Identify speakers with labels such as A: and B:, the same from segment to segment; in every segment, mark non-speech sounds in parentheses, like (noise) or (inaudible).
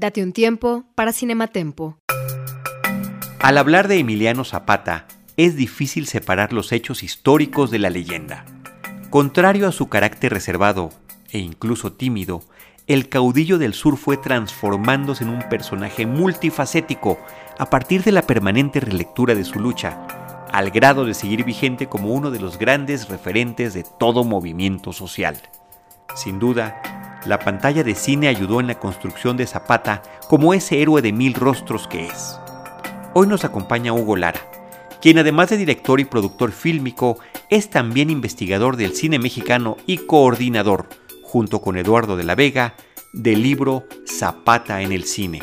A: Date un tiempo para Cinematempo.
B: Al hablar de Emiliano Zapata, es difícil separar los hechos históricos de la leyenda. Contrario a su carácter reservado e incluso tímido, el caudillo del sur fue transformándose en un personaje multifacético a partir de la permanente relectura de su lucha, al grado de seguir vigente como uno de los grandes referentes de todo movimiento social. Sin duda, la pantalla de cine ayudó en la construcción de Zapata como ese héroe de mil rostros que es. Hoy nos acompaña Hugo Lara, quien además de director y productor fílmico, es también investigador del cine mexicano y coordinador, junto con Eduardo de la Vega, del libro Zapata en el cine.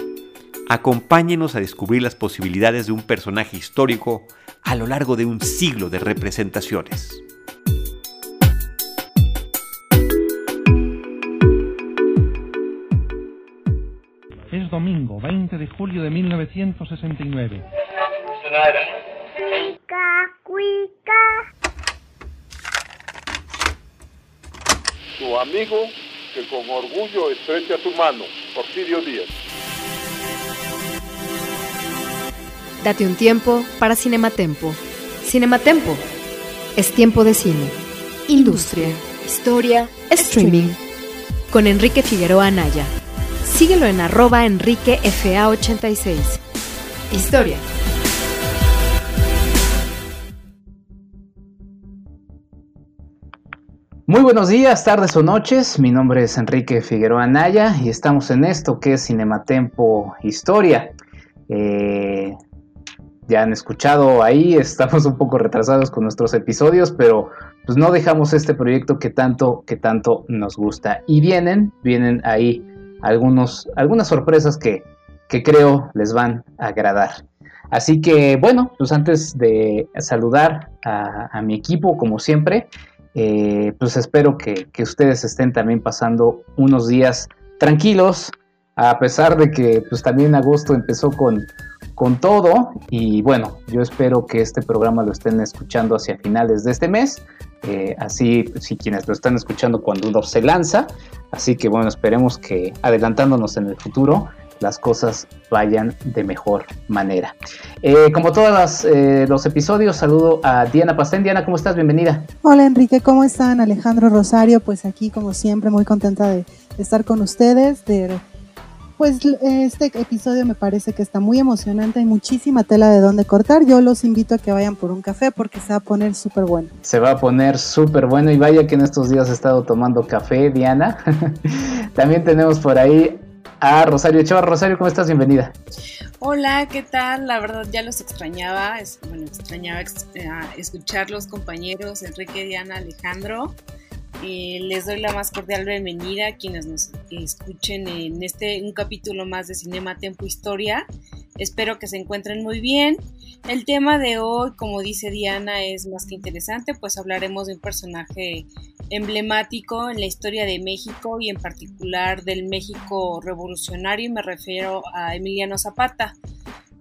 B: Acompáñenos a descubrir las posibilidades de un personaje histórico a lo largo de un siglo de representaciones.
C: Es domingo, 20 de julio de 1969.
D: Tu amigo que con orgullo estrecha tu mano, Porfirio Díaz.
A: Date un tiempo para Cinematempo. Cinematempo es tiempo de cine, industria, historia, streaming. Con Enrique Figueroa Anaya. Síguelo en arroba enriquefa86. Historia.
E: Muy buenos días, tardes o noches. Mi nombre es Enrique Figueroa Anaya y estamos en esto que es Cinematempo Historia. Eh, ya han escuchado ahí, (laughs) estamos un poco retrasados con nuestros episodios, pero pues no dejamos este proyecto que tanto, que tanto nos gusta. Y vienen, vienen ahí algunos, algunas sorpresas que, que creo les van a agradar. Así que bueno, pues antes de saludar a, mi equipo, como siempre, eh, pues espero que, que, ustedes estén también pasando unos días tranquilos, a pesar de que pues también agosto empezó con, con todo y bueno, yo espero que este programa lo estén escuchando hacia finales de este mes, eh, así si quienes lo están escuchando cuando uno se lanza, así que bueno, esperemos que adelantándonos en el futuro las cosas vayan de mejor manera. Eh, como todos eh, los episodios, saludo a Diana Pastén. Diana, ¿cómo estás? Bienvenida.
F: Hola Enrique, ¿cómo están? Alejandro Rosario, pues aquí como siempre muy contenta de estar con ustedes, de pues este episodio me parece que está muy emocionante, hay muchísima tela de dónde cortar. Yo los invito a que vayan por un café porque se va a poner súper bueno.
E: Se va a poner súper bueno y vaya que en estos días he estado tomando café, Diana. (laughs) También tenemos por ahí a Rosario Chava. Rosario, ¿cómo estás? Bienvenida.
G: Hola, ¿qué tal? La verdad ya los extrañaba, bueno, extrañaba eh, escuchar los compañeros Enrique, Diana, Alejandro. Les doy la más cordial bienvenida a quienes nos escuchen en este un capítulo más de Cinema Tempo Historia. Espero que se encuentren muy bien. El tema de hoy, como dice Diana, es más que interesante, pues hablaremos de un personaje emblemático en la historia de México y en particular del México revolucionario, y me refiero a Emiliano Zapata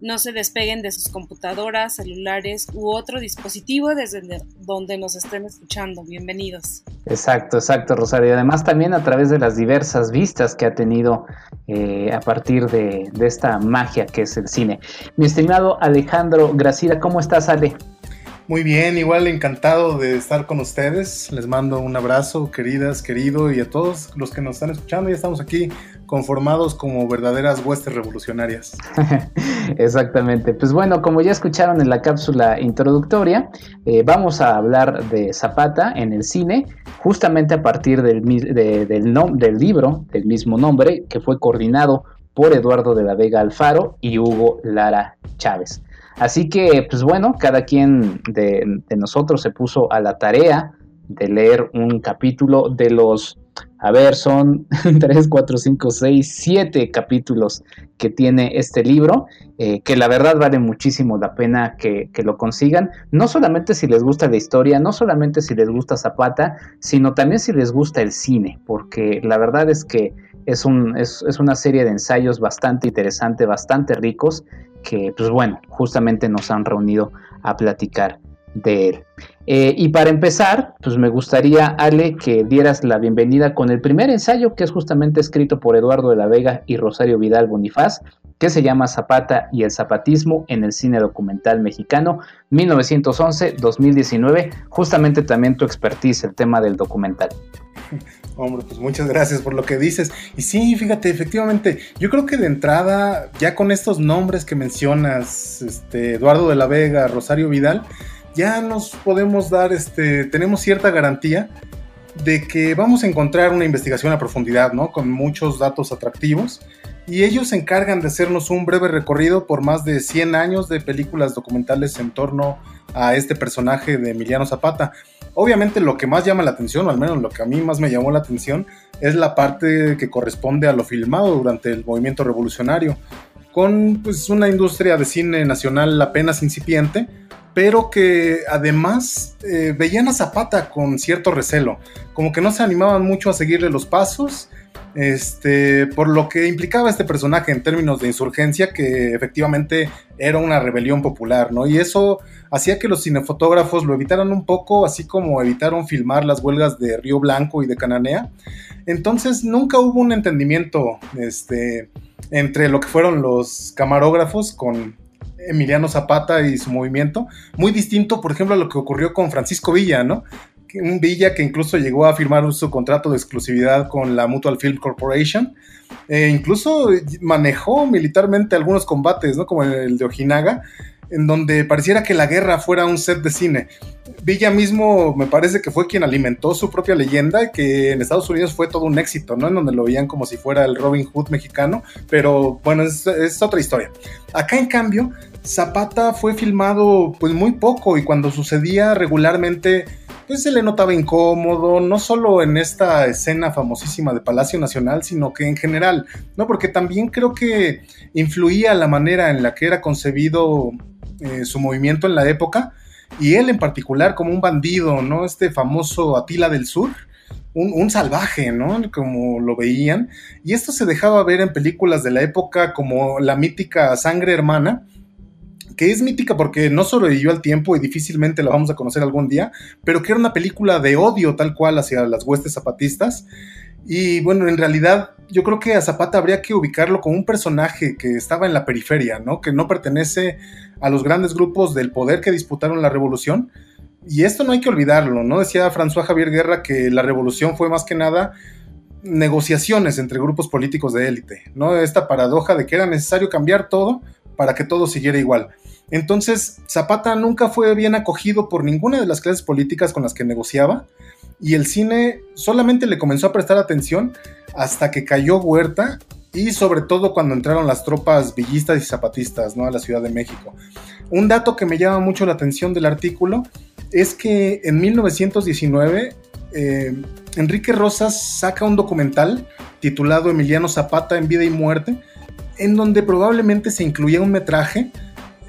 G: no se despeguen de sus computadoras, celulares u otro dispositivo desde donde nos estén escuchando. Bienvenidos.
E: Exacto, exacto, Rosario. Y además también a través de las diversas vistas que ha tenido eh, a partir de, de, esta magia que es el cine. Mi estimado Alejandro Gracida, ¿cómo estás, Ale?
H: Muy bien, igual encantado de estar con ustedes. Les mando un abrazo, queridas, querido, y a todos los que nos están escuchando. Ya estamos aquí conformados como verdaderas huestes revolucionarias. (laughs)
E: Exactamente. Pues bueno, como ya escucharon en la cápsula introductoria, eh, vamos a hablar de Zapata en el cine, justamente a partir del, del, del libro del mismo nombre, que fue coordinado por Eduardo de la Vega Alfaro y Hugo Lara Chávez. Así que, pues bueno, cada quien de, de nosotros se puso a la tarea de leer un capítulo de los a ver, son 3, 4, 5, 6, 7 capítulos que tiene este libro, eh, que la verdad vale muchísimo la pena que, lo consigan, no solamente si les gusta la historia, no solamente si les gusta Zapata, sino también si les gusta el cine, porque la verdad es que es, un, es, es una serie de ensayos bastante interesante, bastante ricos, que pues bueno, justamente nos han reunido a platicar de él. Eh, y para empezar, pues me gustaría, Ale, que dieras la bienvenida con el primer ensayo que es justamente escrito por Eduardo de la Vega y Rosario Vidal Bonifaz, que se llama Zapata y el zapatismo en el cine documental mexicano 1911-2019, justamente también tu expertise, el tema del documental.
H: Hombre, pues muchas gracias por lo que dices. Y sí, fíjate, efectivamente, yo creo que de entrada, ya con estos nombres que mencionas, este, Eduardo de la Vega, Rosario Vidal, ya nos podemos dar, este, tenemos cierta garantía de que vamos a encontrar una investigación a profundidad, ¿no? Con muchos datos atractivos. Y ellos se encargan de hacernos un breve recorrido por más de 100 años de películas documentales en torno a este personaje de Emiliano Zapata. Obviamente lo que más llama la atención, o al menos lo que a mí más me llamó la atención, es la parte que corresponde a lo filmado durante el movimiento revolucionario, con pues, una industria de cine nacional apenas incipiente, pero que además eh, veían a Zapata con cierto recelo, como que no se animaban mucho a seguirle los pasos, este, por lo que implicaba este personaje en términos de insurgencia, que efectivamente era una rebelión popular, ¿no? Y eso hacía que los cinefotógrafos lo evitaran un poco, así como evitaron filmar las huelgas de Río Blanco y de Cananea. Entonces nunca hubo un entendimiento este, entre lo que fueron los camarógrafos con Emiliano Zapata y su movimiento, muy distinto, por ejemplo, a lo que ocurrió con Francisco Villa, ¿no? Un Villa que incluso llegó a firmar su contrato de exclusividad con la Mutual Film Corporation. E incluso manejó militarmente algunos combates, ¿no? Como el de Ojinaga, en donde pareciera que la guerra fuera un set de cine. Villa mismo me parece que fue quien alimentó su propia leyenda, que en Estados Unidos fue todo un éxito, ¿no? En donde lo veían como si fuera el Robin Hood mexicano, pero bueno, es, es otra historia. Acá en cambio, Zapata fue filmado pues muy poco y cuando sucedía regularmente pues se le notaba incómodo, no solo en esta escena famosísima de Palacio Nacional, sino que en general, ¿no? Porque también creo que influía la manera en la que era concebido eh, su movimiento en la época y él en particular como un bandido, ¿no? Este famoso Atila del Sur. Un, un, salvaje, ¿no? Como lo veían. Y esto se dejaba ver en películas de la época como la mítica Sangre Hermana, que es mítica porque no sobrevivió al tiempo y difícilmente la vamos a conocer algún día, pero que era una película de odio tal cual hacia las huestes zapatistas. Y bueno, en realidad yo creo que a Zapata habría que ubicarlo como un personaje que estaba en la periferia, ¿no? Que no pertenece a los grandes grupos del poder que disputaron la revolución. Y esto no hay que olvidarlo, ¿no? Decía François Javier Guerra que la revolución fue más que nada negociaciones entre grupos políticos de élite, ¿no? Esta paradoja de que era necesario cambiar todo para que todo siguiera igual. Entonces, Zapata nunca fue bien acogido por ninguna de las clases políticas con las que negociaba y el cine solamente le comenzó a prestar atención hasta que cayó Huerta y sobre todo cuando entraron las tropas villistas y zapatistas ¿no? a la Ciudad de México. Un dato que me llama mucho la atención del artículo es que en 1919 eh, Enrique Rosas saca un documental titulado Emiliano Zapata en vida y muerte, en donde probablemente se incluía un metraje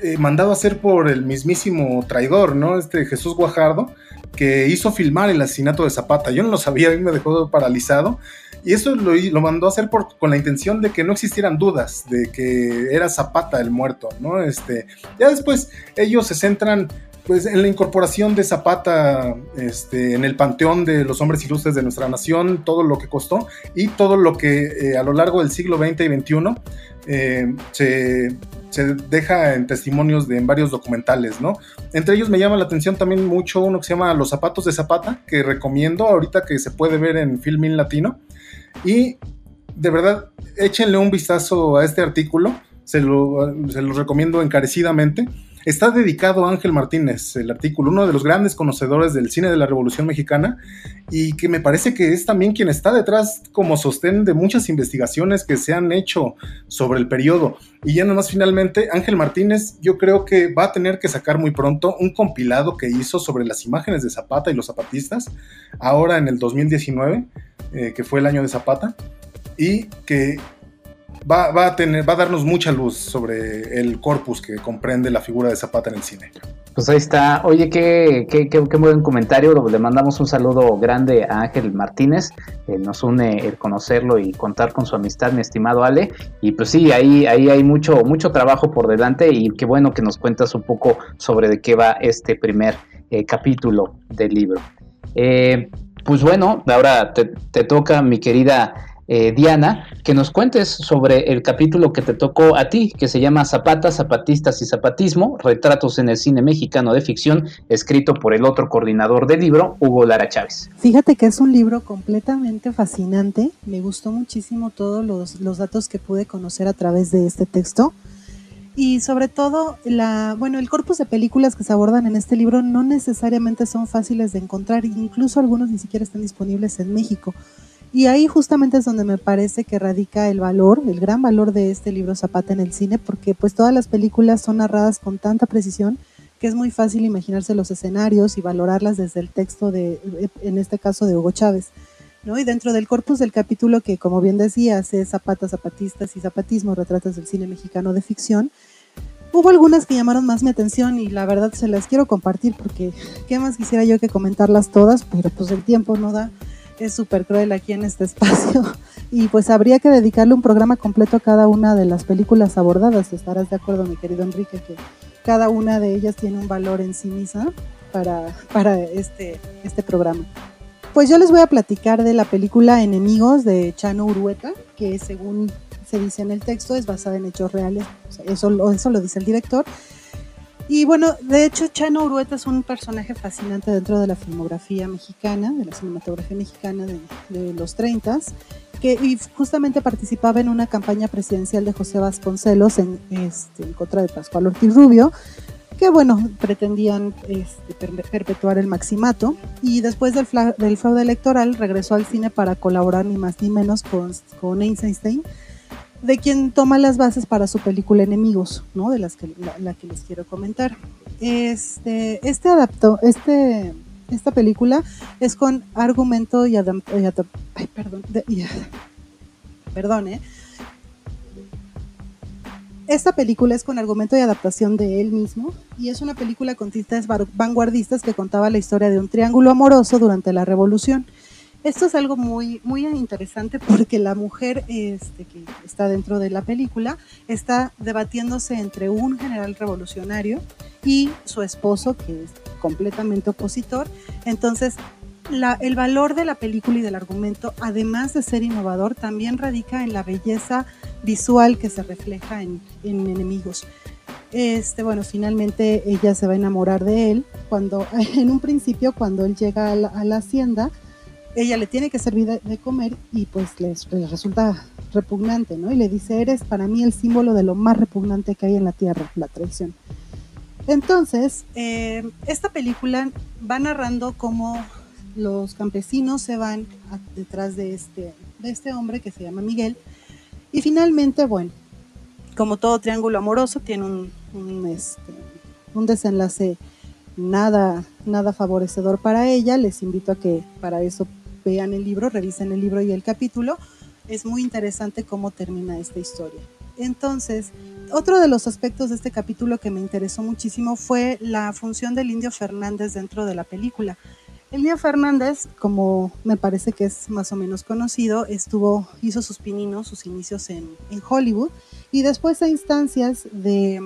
H: eh, mandado a hacer por el mismísimo traidor, ¿no? Este Jesús Guajardo, que hizo filmar el asesinato de Zapata. Yo no lo sabía, a mí me dejó paralizado. Y eso lo, mandó a hacer con la intención de que no existieran dudas de que era Zapata el muerto, ¿no? Este, ya después ellos se centran pues en la incorporación de Zapata este, en el panteón de los hombres ilustres de nuestra nación, todo lo que costó y todo lo que eh, a lo largo del siglo XX y XXI eh, se, deja en testimonios de en varios documentales, ¿no? Entre ellos me llama la atención también mucho uno que se llama Los zapatos de Zapata, que recomiendo ahorita que se puede ver en Filmin Latino. Y de verdad, échenle un vistazo a este artículo, se lo, se lo recomiendo encarecidamente Está dedicado a Ángel Martínez, el artículo, uno de los grandes conocedores del cine de la Revolución Mexicana, y que me parece que es también quien está detrás como sostén de muchas investigaciones que se han hecho sobre el periodo. Y ya nomás finalmente, Ángel Martínez yo creo que va a tener que sacar muy pronto un compilado que hizo sobre las imágenes de Zapata y los zapatistas, ahora en el 2019, eh, que fue el año de Zapata, y que va, a tener, va a darnos mucha luz sobre el corpus que comprende la figura de Zapata en el cine.
E: Pues ahí está. Oye, qué, qué, qué, qué buen comentario. Le mandamos un saludo grande a Ángel Martínez. Eh, nos une el conocerlo y contar con su amistad, mi estimado Ale. Y pues sí, ahí, ahí hay mucho, mucho trabajo por delante y qué bueno que nos cuentas un poco sobre de qué va este primer eh, capítulo del libro. Eh, pues bueno, ahora te, te toca, mi querida eh, Diana, que nos cuentes sobre el capítulo que te tocó a ti, que se llama Zapatas, Zapatistas y Zapatismo, Retratos en el Cine Mexicano de Ficción, escrito por el otro coordinador del libro, Hugo Lara Chávez.
F: Fíjate que es un libro completamente fascinante, me gustó muchísimo todos los, los datos que pude conocer a través de este texto. Y sobre todo, la, bueno, el corpus de películas que se abordan en este libro no necesariamente son fáciles de encontrar, incluso algunos ni siquiera están disponibles en México. Y ahí justamente es donde me parece que radica el valor, el gran valor de este libro Zapata en el cine, porque pues todas las películas son narradas con tanta precisión que es muy fácil imaginarse los escenarios y valorarlas desde el texto de, en este caso de Hugo Chávez. ¿no? Y dentro del corpus del capítulo que, como bien decías, es Zapata, Zapatistas y Zapatismo, retratos del cine mexicano de ficción, hubo algunas que llamaron más mi atención y la verdad se las quiero compartir porque qué más quisiera yo que comentarlas todas, pero pues el tiempo no da es súper cruel aquí en este espacio (laughs) y pues habría que dedicarle un programa completo a cada una de las películas abordadas. Estarás de acuerdo, mi querido Enrique, que cada una de ellas tiene un valor en sí misma para, (laughs) para este, este programa. Pues yo les voy a platicar de la película Enemigos de Chano Urueta, que según se dice en el texto es basada en hechos reales, eso, eso lo dice el director, y bueno, de hecho, Chano Urueta es un personaje fascinante dentro de la filmografía mexicana, de la cinematografía mexicana de, los 30 que y justamente participaba en una campaña presidencial de José Vasconcelos en, este, en contra de Pascual Ortiz Rubio, que bueno, pretendían este, perpetuar el maximato. Y después del, del, fraude electoral regresó al cine para colaborar ni más ni menos con, con Einstein de quien toma las bases para su película Enemigos, ¿no? De las que la, que les quiero comentar. Este, este adaptó, este, esta película es con argumento y, adam, con argumento y adaptación de él mismo y es una película con tintas vanguardistas que contaba la historia de un triángulo amoroso durante la revolución esto es algo muy, muy interesante porque la mujer este, que está dentro de la película está debatiéndose entre un general revolucionario y su esposo, que es completamente opositor. Entonces, el valor de la película y del argumento, además de ser innovador, también radica en la belleza visual que se refleja en, enemigos. Este, bueno, finalmente ella se va a enamorar de él cuando, (laughs) en un principio, cuando él llega a la hacienda, ella le tiene que servir de, comer y pues les, resulta repugnante, ¿no? Y le dice, eres para mí el símbolo de lo más repugnante que hay en la tierra, la traición. Entonces, eh, esta película va narrando cómo los campesinos se van detrás de este, de este hombre que se llama Miguel. Y finalmente, bueno, como todo triángulo amoroso, tiene un, un, este, desenlace nada, nada favorecedor para ella. Les invito a que para eso vean el libro, revisen el libro y el capítulo. Es muy interesante cómo termina esta historia. Entonces, otro de los aspectos de este capítulo que me interesó muchísimo fue la función del indio Fernández dentro de la película. El indio Fernández, como me parece que es más o menos conocido, estuvo, hizo sus pininos, sus inicios en, Hollywood y después a instancias de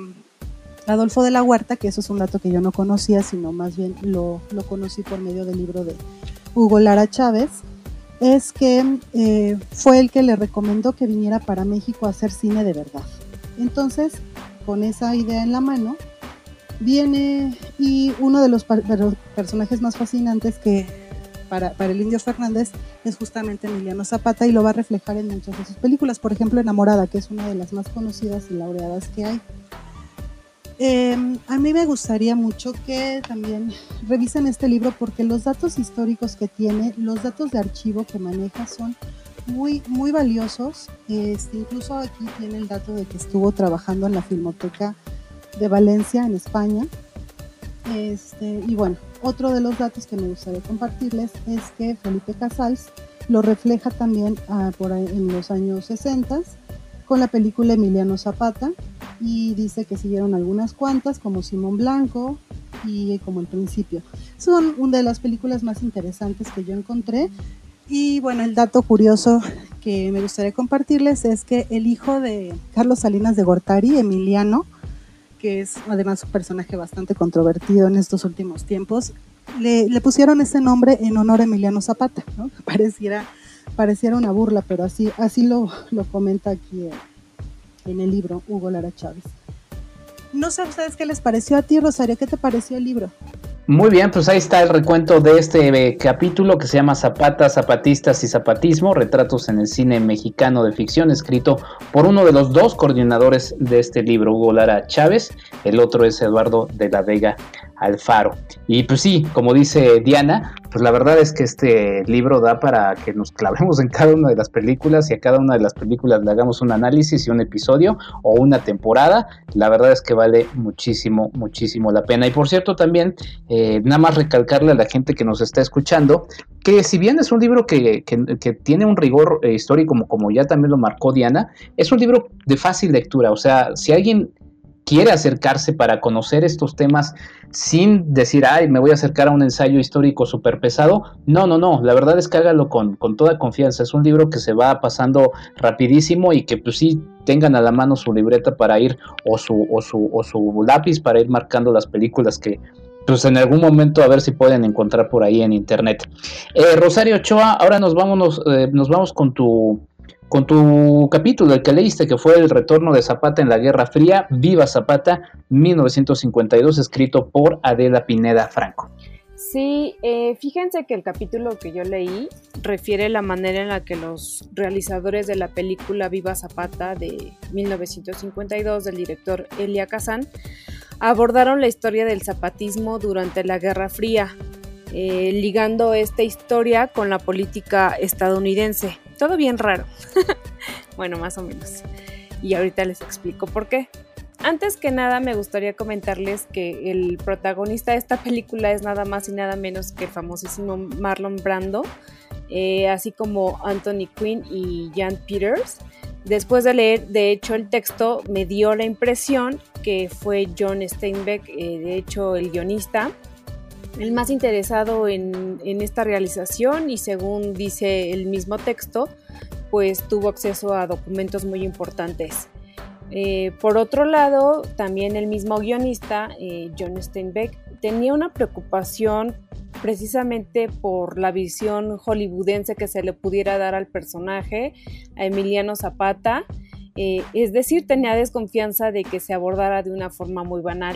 F: Adolfo de la Huerta, que eso es un dato que yo no conocía, sino más bien lo, lo conocí por medio del libro de Hugo Lara Chávez, es que eh, fue el que le recomendó que viniera para México a hacer cine de verdad. Entonces, con esa idea en la mano, viene y uno de los, personajes más fascinantes que para, para, el Indio Fernández es justamente Emiliano Zapata y lo va a reflejar en muchas de sus películas, por ejemplo Enamorada, que es una de las más conocidas y laureadas que hay. Em, a mí me gustaría mucho que también revisen este libro porque los datos históricos que tiene, los datos de archivo que maneja son muy, muy valiosos. Este, incluso aquí tiene el dato de que estuvo trabajando en la Filmoteca de Valencia, en España. Este, y bueno, otro de los datos que me gustaría compartirles es que Felipe Casals lo refleja también ah, por en los años 60 con la película Emiliano Zapata, y dice que siguieron algunas cuantas como Simón Blanco, y como el principio. Son una de las películas más interesantes que yo encontré. Y bueno, el dato curioso que me gustaría compartirles es que el hijo de Carlos Salinas de Gortari, Emiliano, que es además un personaje bastante controvertido en estos últimos tiempos, le, pusieron ese nombre en honor a Emiliano Zapata, ¿no? (laughs) Pareciera, pareciera una burla, pero así, así lo, lo comenta aquí en el libro Hugo Lara Chávez. No sé a ustedes qué les pareció a ti, Rosario, ¿qué te pareció el libro?
E: Muy bien, pues ahí está el recuento de este eh, capítulo que se llama Zapata, Zapatistas y Zapatismo, retratos en el cine mexicano de ficción, escrito por uno de los dos coordinadores de este libro, Hugo Lara Chávez, el otro es Eduardo de la Vega Alfaro. Y pues sí, como dice Diana, pues la verdad es que este libro da para que nos clavemos en cada una de las películas y a cada una de las películas le hagamos un análisis y un episodio o una temporada. La verdad es que vale muchísimo, muchísimo la pena. Y por cierto, también eh, nada más recalcarle a la gente que nos está escuchando que si bien es un libro que, tiene un rigor eh, histórico, como, como ya también lo marcó Diana, es un libro de fácil lectura. O sea, si alguien quiere acercarse para conocer estos temas sin decir, ay, me voy a acercar a un ensayo histórico súper pesado. No, no, no, la verdad es que hágalo con, con, toda confianza. Es un libro que se va pasando rapidísimo y que pues sí tengan a la mano su libreta para ir o su, o su, o su lápiz para ir marcando las películas que, pues en algún momento a ver si pueden encontrar por ahí en internet. Eh, Rosario Ochoa, ahora nos vamos, eh, nos vamos con tu con tu capítulo, el que leíste, que fue El retorno de Zapata en la Guerra Fría, Viva Zapata, 1952, escrito por Adela Pineda Franco.
G: Sí, eh, fíjense que el capítulo que yo leí refiere la manera en la que los realizadores de la película Viva Zapata de 1952 del director Elia Kazan abordaron la historia del zapatismo durante la Guerra Fría, eh, ligando esta historia con la política estadounidense todo bien raro. (laughs) bueno, más o menos. Y ahorita les explico por qué. Antes que nada me gustaría comentarles que el protagonista de esta película es nada más y nada menos que el famosísimo Marlon Brando, eh, así como Anthony Quinn y Jan Peters. Después de leer, de hecho, el texto me dio la impresión que fue John Steinbeck, eh, de hecho, el guionista, el más interesado en, esta realización y según dice el mismo texto, pues tuvo acceso a documentos muy importantes. Eh, por otro lado, también el mismo guionista, eh, John Steinbeck, tenía una preocupación precisamente por la visión hollywoodense que se le pudiera dar al personaje, a Emiliano Zapata, eh, es decir, tenía desconfianza de que se abordara de una forma muy banal.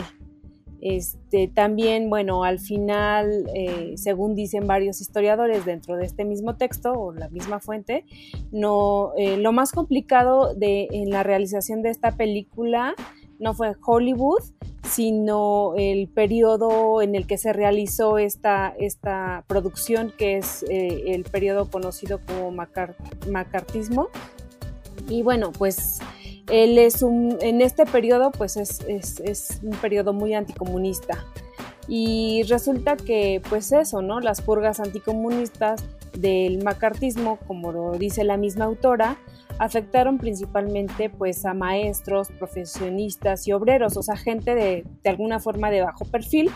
G: Este, también, bueno, al final, eh, según dicen varios historiadores dentro de este mismo texto o la misma fuente, no, eh, lo más complicado de, en la realización de esta película no fue Hollywood, sino el periodo en el que se realizó esta, esta producción, que es eh, el periodo conocido como macartismo. Y bueno, pues él es un, en este periodo, pues es, es, un periodo muy anticomunista. Y resulta que, pues eso, ¿no? Las purgas anticomunistas del macartismo, como lo dice la misma autora, afectaron principalmente pues a maestros, profesionistas y obreros, o sea, gente de, de alguna forma de bajo perfil,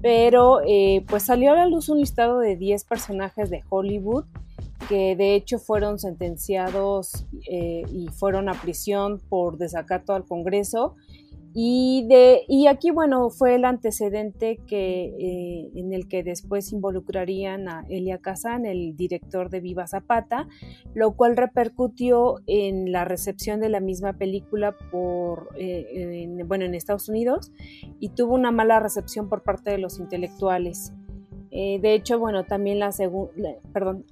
G: pero eh, pues salió a la luz un listado de 10 personajes de Hollywood que de hecho fueron sentenciados eh, y fueron a prisión por desacato al Congreso. Y, de, y aquí, bueno, fue el antecedente que, eh, en el que después involucrarían a Elia Kazan, el director de Viva Zapata, lo cual repercutió en la recepción de la misma película por, eh, bueno, en Estados Unidos y tuvo una mala recepción por parte de los intelectuales. Eh, de hecho, bueno, también la,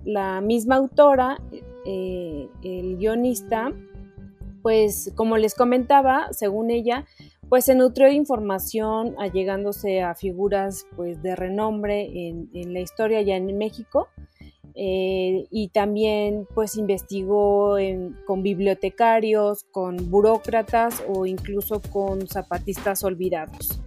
G: la misma autora, eh, el guionista, pues como les comentaba, según ella, pues se nutrió de información allegándose a figuras pues de renombre en, la historia ya en México eh, y también pues investigó con bibliotecarios, con burócratas o incluso con zapatistas olvidados.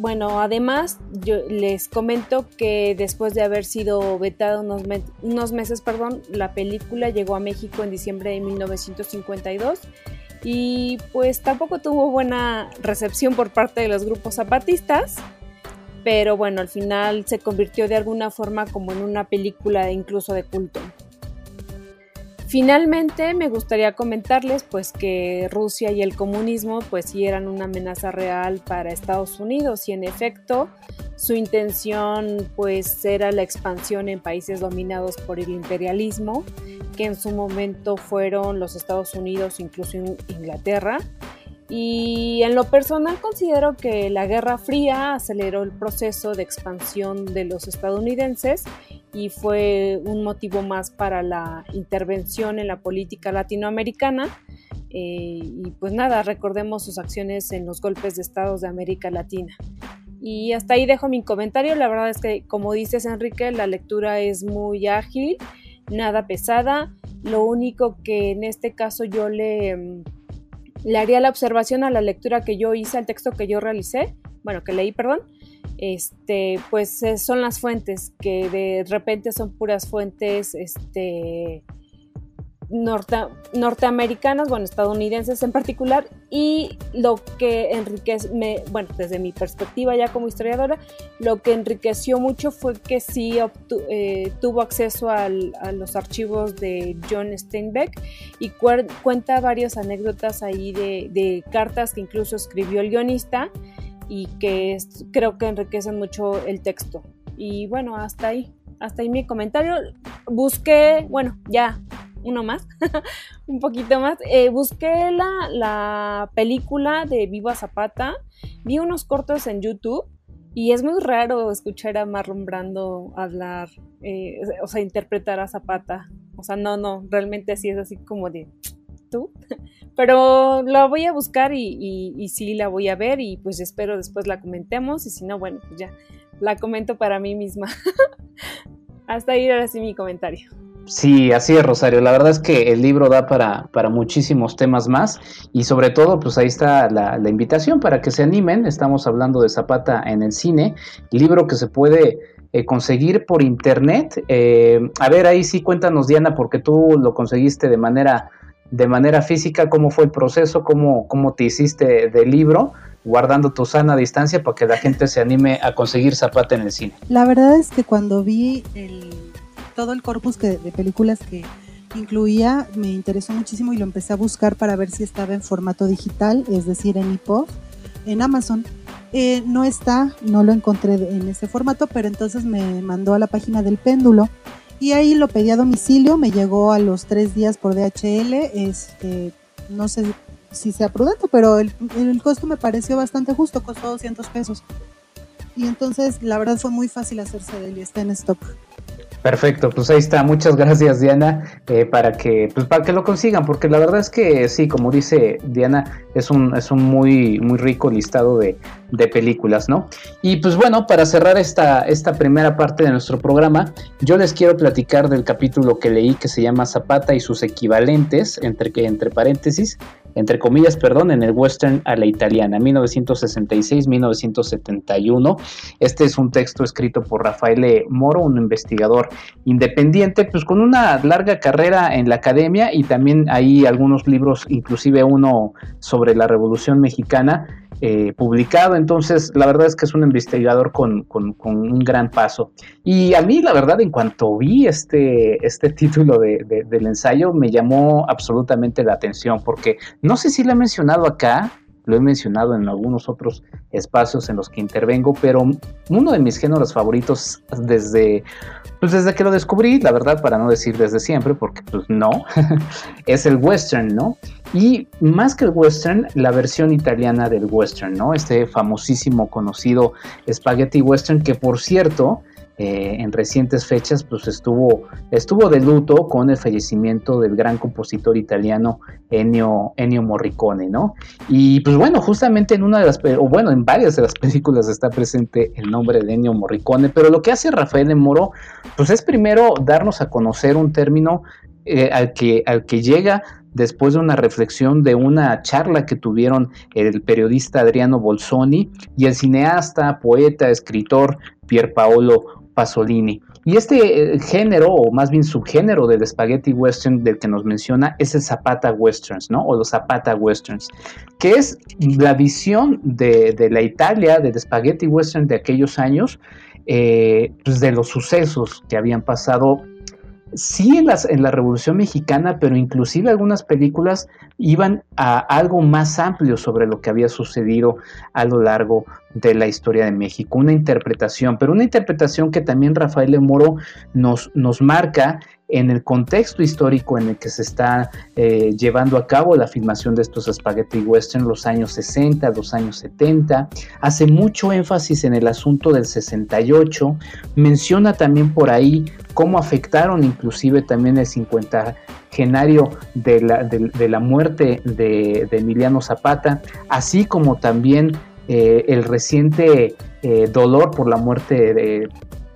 G: Bueno, además, yo les comento que después de haber sido vetada unos, unos, meses, perdón, la película llegó a México en diciembre de 1952 y pues tampoco tuvo buena recepción por parte de los grupos zapatistas, pero bueno, al final se convirtió de alguna forma como en una película incluso de culto. Finalmente me gustaría comentarles pues que Rusia y el comunismo pues sí eran una amenaza real para Estados Unidos y en efecto su intención pues era la expansión en países dominados por el imperialismo que en su momento fueron los Estados Unidos incluso Inglaterra y en lo personal considero que la Guerra Fría aceleró el proceso de expansión de los estadounidenses y fue un motivo más para la intervención en la política latinoamericana. Eh, y pues nada, recordemos sus acciones en los golpes de estados de América Latina. Y hasta ahí dejo mi comentario. La verdad es que, como dices, Enrique, la lectura es muy ágil, nada pesada. Lo único que en este caso yo le mm, le haría la observación a la lectura que yo hice, al texto que yo realicé, bueno, que leí, perdón, este, pues eh, son las fuentes, que de repente son puras fuentes, este, norte, norteamericanas, bueno, estadounidenses en particular, y lo que enriquece, bueno, desde mi perspectiva ya como historiadora, lo que enriqueció mucho fue que sí eh, tuvo acceso a los archivos de John Steinbeck y cuenta varias anécdotas ahí de, de, cartas que incluso escribió el guionista y que creo que enriquecen mucho el texto. Y bueno, hasta ahí, hasta ahí mi comentario. Busqué, bueno, ya uno más, (laughs) un poquito más. Eh, busqué la, la, película de Viva Zapata, vi unos cortos en YouTube y es muy raro escuchar a Marlon Brando hablar, eh, o sea, interpretar a Zapata. O sea, no, no, realmente sí es así como de tú. (laughs) Pero la voy a buscar y, y, sí la voy a ver y pues espero después la comentemos y si no, bueno, pues ya la comento para mí misma. (laughs) Hasta ahí ahora sí mi comentario.
E: Sí, así es, Rosario. La verdad es que el libro da para, para muchísimos temas más y sobre todo, pues ahí está la, invitación para que se animen. Estamos hablando de Zapata en el cine, libro que se puede eh, conseguir por internet. Eh, a ver, ahí sí cuéntanos, Diana, porque tú lo conseguiste de manera, de manera física, cómo fue el proceso, cómo, cómo te hiciste del libro guardando tu sana distancia para que la gente se anime a conseguir Zapata en el cine.
F: La verdad es que cuando vi el todo el corpus de películas que incluía me interesó muchísimo y lo empecé a buscar para ver si estaba en formato digital, es decir, en iPod, en Amazon. Eh, no está, no lo encontré en ese formato, pero entonces me mandó a la página del péndulo y ahí lo pedí a domicilio, me llegó a los tres días por DHL, este, no sé si sea prudente, pero el, el costo me pareció bastante justo, costó 200 pesos. Y entonces la verdad fue muy fácil hacerse de él y está en stock.
E: Perfecto, pues ahí está. Muchas gracias, Diana, eh, para que pues para que lo consigan, porque la verdad es que sí, como dice Diana, es un es un muy muy rico listado de, de películas, ¿no? Y pues bueno, para cerrar esta esta primera parte de nuestro programa, yo les quiero platicar del capítulo que leí que se llama Zapata y sus equivalentes entre que entre paréntesis entre comillas, perdón, en el western a la italiana, 1966-1971. Este es un texto escrito por Rafael Moro, un investigador independiente, pues con una larga carrera en la academia y también hay algunos libros, inclusive uno sobre la Revolución Mexicana, eh, publicado. Entonces, la verdad es que es un investigador con, un gran paso. Y a mí, la verdad, en cuanto vi este, este (laughs) título de, del ensayo, me llamó absolutamente la atención, porque no sé si lo he mencionado acá, lo he mencionado en algunos otros espacios en los que intervengo, pero uno de mis géneros favoritos desde, pues desde que lo descubrí, la verdad, para no decir desde siempre, porque pues no, (laughs) es el western, ¿no? Y más que el western, la versión italiana del western, ¿no? Este famosísimo, conocido spaghetti western que por cierto, eh, en recientes fechas pues estuvo, estuvo de luto con el fallecimiento del gran compositor italiano Ennio, Ennio Morricone, ¿no? Y pues bueno, justamente en una de las, o bueno, en varias de las (laughs) películas está presente el nombre de Ennio Morricone, pero lo que hace Rafael Moro pues es primero darnos a conocer un término eh, al, que, al que llega después de una reflexión de una charla que tuvieron el periodista Adriano Bolsoni y el cineasta, poeta, escritor Pier Paolo Pasolini. Y este eh, género, o más bien subgénero del spaghetti western del que nos menciona, es el Zapata westerns, ¿no? O los Zapata westerns, que es la visión de, la Italia, del spaghetti western de aquellos años, eh, pues de los sucesos que habían pasado sí en, las, en la Revolución Mexicana, pero inclusive algunas películas iban a algo más amplio sobre lo que había sucedido a lo largo de la historia de México, una interpretación, pero una interpretación que también Rafael Moro nos, nos marca en el contexto histórico en el que se está eh, llevando a cabo la filmación de estos spaghetti western, los años 60, los años 70, hace mucho énfasis en el asunto del 68, menciona también por ahí cómo afectaron inclusive también el 50 genario de la, de, la muerte de, Emiliano Zapata, así como también eh, el reciente eh, dolor por la muerte de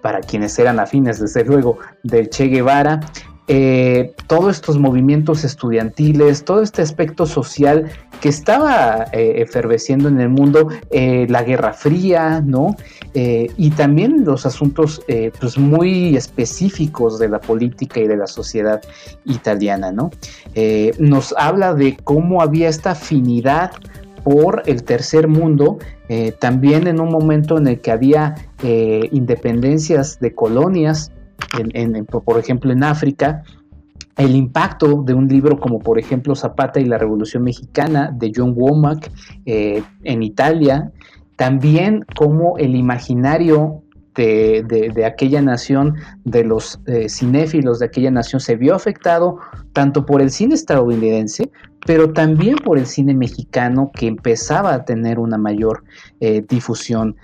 E: para quienes eran afines, desde luego, del Che Guevara, eh, todos estos movimientos estudiantiles, todo este aspecto social que estaba eh, eferveciendo en el mundo, eh, la Guerra Fría, ¿no? y también los asuntos pues muy específicos de la política y de la sociedad italiana, ¿no? nos habla de cómo había esta afinidad por el tercer mundo, eh, también en un momento en el que había eh, independencias de colonias, por ejemplo en África, el impacto de un libro como por ejemplo Zapata y la Revolución Mexicana de John Womack eh, en Italia, también como el imaginario de, aquella nación, de los cinéfilos de aquella nación, se vio afectado tanto por el cine estadounidense, pero también por el cine mexicano que empezaba a tener una mayor eh, difusión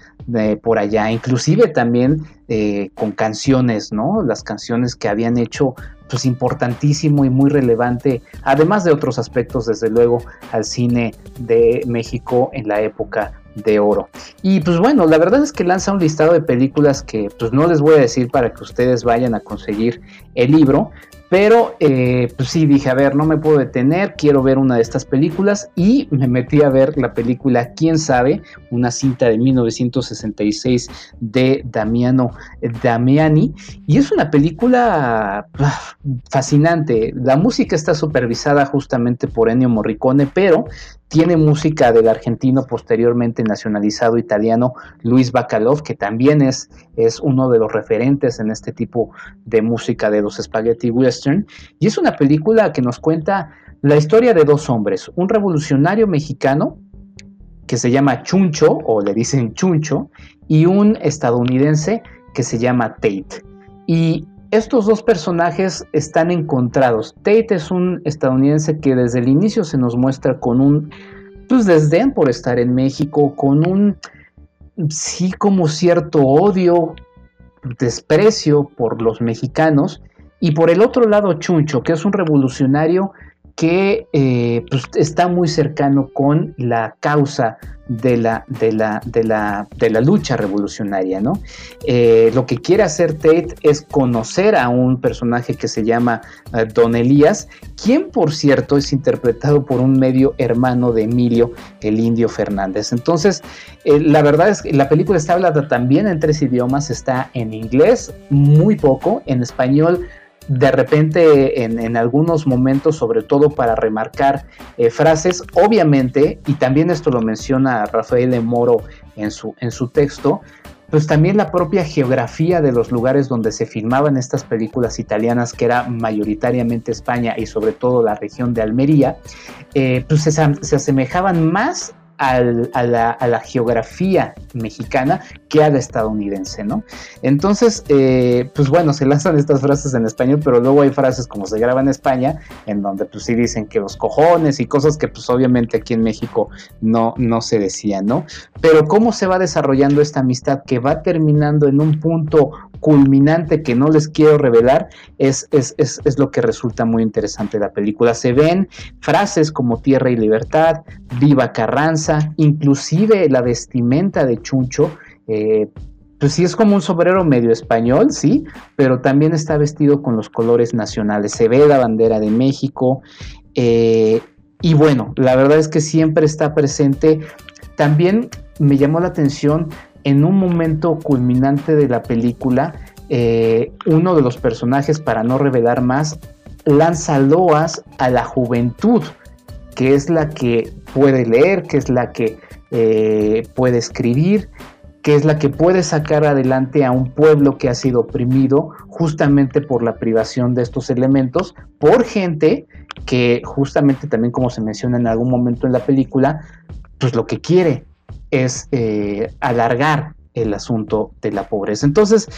E: por allá, inclusive también eh, con canciones, ¿no? Las canciones que habían hecho pues importantísimo y muy relevante, además de otros aspectos, desde luego, al cine de México en la época de oro. Y pues bueno, la verdad es que lanza un listado de películas que pues no les voy a decir para que ustedes vayan a conseguir el libro, pero eh, pues sí, dije, a ver, no me puedo detener, quiero ver una de estas películas y me metí a ver la película Quién sabe, una cinta de 1966 de Damiano Damiani. Y es una película fascinante. La música está supervisada justamente por Ennio Morricone, pero tiene música del argentino posteriormente nacionalizado italiano Luis Bacalov, que también es, es uno de los referentes en este tipo de música de los spaghetti western. Y es una película que nos cuenta la historia de dos hombres, un revolucionario mexicano que se llama Chuncho, o le dicen Chuncho, y un estadounidense que se llama Tate. Y estos dos personajes están encontrados. Tate es un estadounidense que desde el inicio se nos muestra con un pues desdén por estar en México, con un sí como cierto odio, desprecio por los mexicanos, y por el otro lado Chuncho, que es un revolucionario que eh, pues, está muy cercano con la causa de la, de la, de la, de la lucha revolucionaria, ¿no? Eh, lo que quiere hacer Tate es conocer a un personaje que se llama eh, Don Elías, quien por cierto es interpretado por un medio hermano de Emilio, el indio Fernández. Entonces, la verdad es que la película está hablada también en tres idiomas, está en inglés, muy poco, en español de repente en, algunos momentos, sobre todo para remarcar eh, frases, obviamente, y también esto lo menciona Rafael de Moro en su, en su texto, pues también la propia geografía de los lugares donde se filmaban estas películas italianas, que era mayoritariamente España y sobre todo la región de Almería, eh, pues se, se, asemejaban más a, la, geografía mexicana que a la estadounidense, ¿no? Entonces, eh, pues bueno, se lanzan estas frases en español, pero luego hay frases como se graba en España, en donde pues sí dicen que los cojones y cosas que pues obviamente aquí en México no, no se decían, ¿no? Pero cómo se va desarrollando esta amistad que va terminando en un punto culminante que no les quiero revelar, es, es, es, es lo que resulta muy interesante de la película. Se ven frases como tierra y libertad, viva Carranza, inclusive la vestimenta de Chuncho, eh, pues sí es como un sombrero medio español, sí, pero también está vestido con los colores nacionales. Se ve la bandera de México. Eh, y bueno, la verdad es que siempre está presente. También me llamó la atención en un momento culminante de la película eh, uno de los personajes, para no revelar más, lanza loas a la juventud, que es la que puede leer, que es la que eh, puede escribir, que es la que puede sacar adelante a un pueblo que ha sido oprimido justamente por la privación de estos elementos, por gente que justamente también como se menciona en algún momento en la película, pues lo que quiere es eh, alargar el asunto de la pobreza. Entonces,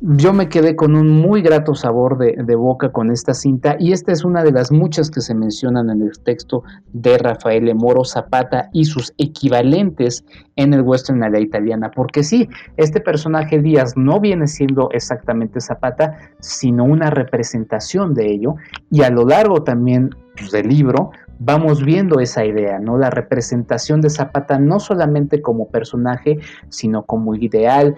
E: yo me quedé con un muy grato sabor de, boca con esta cinta y esta es una de las muchas que se mencionan en el texto de Rafael Moro Zapata y sus equivalentes en el western a la italiana, porque sí, este personaje Díaz no viene siendo exactamente Zapata, sino una representación de ello y a lo largo también pues, del libro vamos viendo esa idea, ¿no? La representación de Zapata no solamente como personaje, sino como ideal,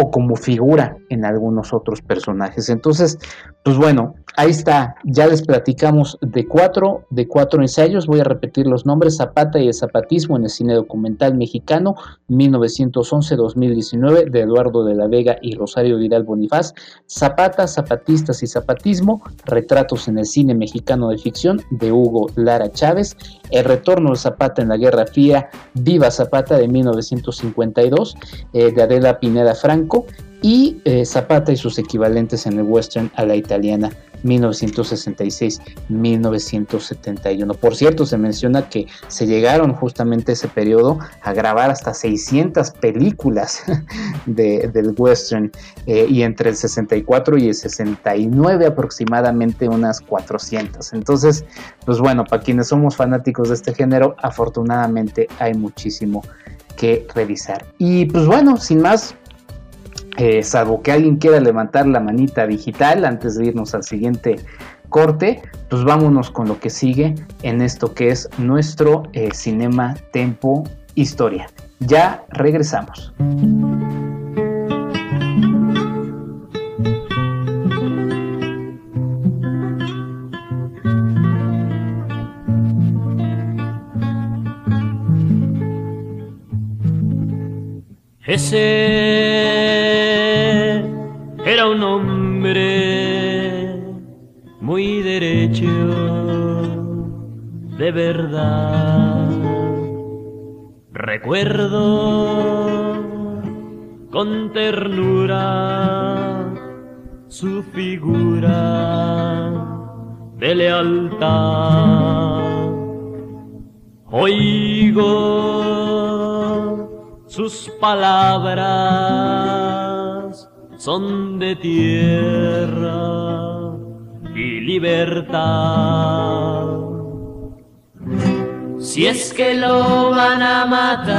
E: o como figura en algunos otros personajes. Entonces, pues bueno, ahí está, ya les platicamos de cuatro, de cuatro ensayos, voy a repetir los nombres, Zapata y el zapatismo en el cine documental mexicano, 1911-2019, de Eduardo de la Vega y Rosario Vidal Bonifaz, Zapata, Zapatistas y Zapatismo, retratos en el cine mexicano de ficción, de Hugo Lara Chávez, El retorno de Zapata en la Guerra Fría, Viva Zapata de 1952, eh, de Adela Pineda Franco, y eh, Zapata y sus equivalentes en el western a la italiana 1966-1971. Por cierto, se menciona que se llegaron justamente ese periodo a grabar hasta 600 películas (laughs) del western eh, y entre el 64 y el 69 aproximadamente unas 400. Entonces, pues bueno, para quienes somos fanáticos de este género, afortunadamente hay muchísimo que revisar. Y pues bueno, sin más, eh, salvo que alguien quiera levantar la manita digital antes de irnos al siguiente corte, pues vámonos con lo que sigue en esto que es nuestro eh, Cinema Tempo Historia. Ya regresamos.
I: Ese era un hombre muy derecho, de verdad. Recuerdo con ternura su figura de lealtad. Oigo sus palabras son de tierra y libertad. Si es que lo van a matar,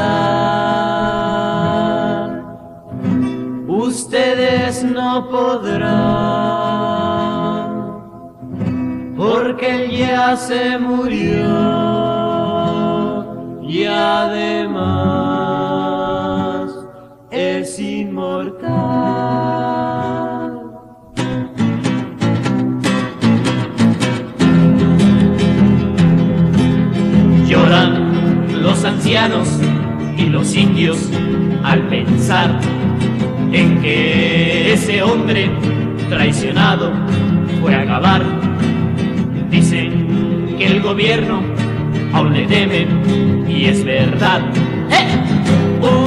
I: ustedes no podrán, porque él ya se murió y además es inmortal. Y los indios al pensar en que ese hombre traicionado fue a acabar. Dicen que el gobierno aún le teme y es verdad. ¡Eh!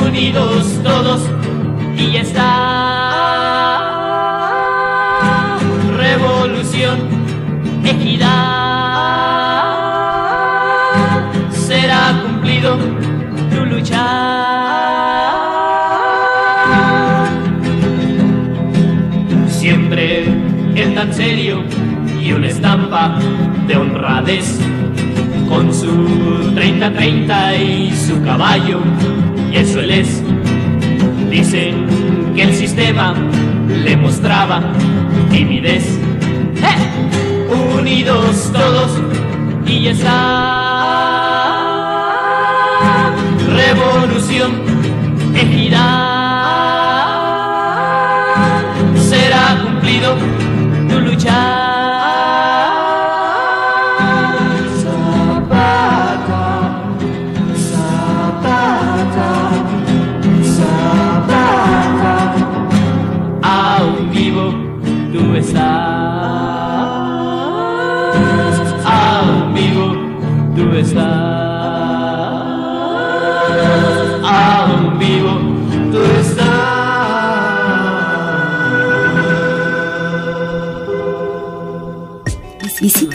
I: Unidos todos y está. Revolución, equidad. De honradez con su 30-30 y su caballo, y eso él es. Dicen que el sistema le mostraba timidez. ¡Eh! Unidos todos y está revolución, equidad, será cumplido tu lucha.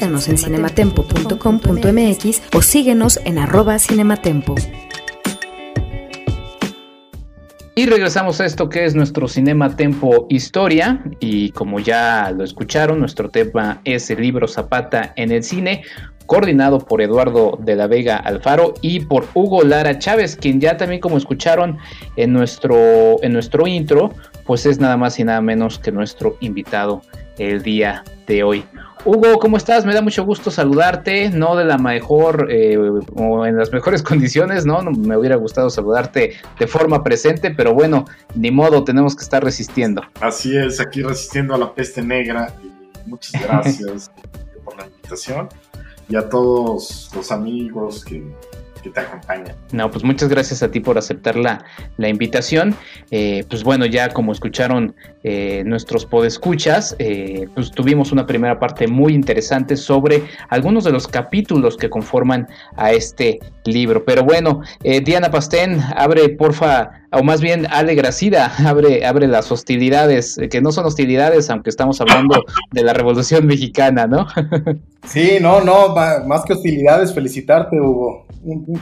A: En cinematempo.com.mx o síguenos en arroba cinematempo.
E: Y regresamos a esto que es nuestro Cinema Tempo Historia. Y como ya lo escucharon, nuestro tema es el libro Zapata en el cine, coordinado por Eduardo de la Vega Alfaro y por Hugo Lara Chávez, quien ya también como escucharon en nuestro, en nuestro intro, pues es nada más y nada menos que nuestro invitado el día de hoy. Hugo, ¿cómo estás? Me da mucho gusto saludarte, no de la mejor eh, o en las mejores (laughs) condiciones, ¿no? Me hubiera gustado saludarte de forma presente, pero bueno, ni modo, tenemos que estar resistiendo.
J: Así es, aquí resistiendo a la peste negra. Y muchas (laughs) gracias por la invitación y a todos los amigos que te acompaña.
E: No, pues muchas gracias a ti por aceptar la, la invitación. Eh, pues bueno, ya como escucharon eh, nuestros podescuchas, eh, pues tuvimos una primera parte muy interesante sobre algunos de los capítulos que conforman a este libro. Pero bueno, Diana Pastén, abre porfa, o más bien Ale Gracida, abre, abre las hostilidades, que no son hostilidades, aunque estamos hablando (laughs) de la Revolución Mexicana, ¿no?
H: sí, no, no, más que hostilidades, felicitarte, Hugo.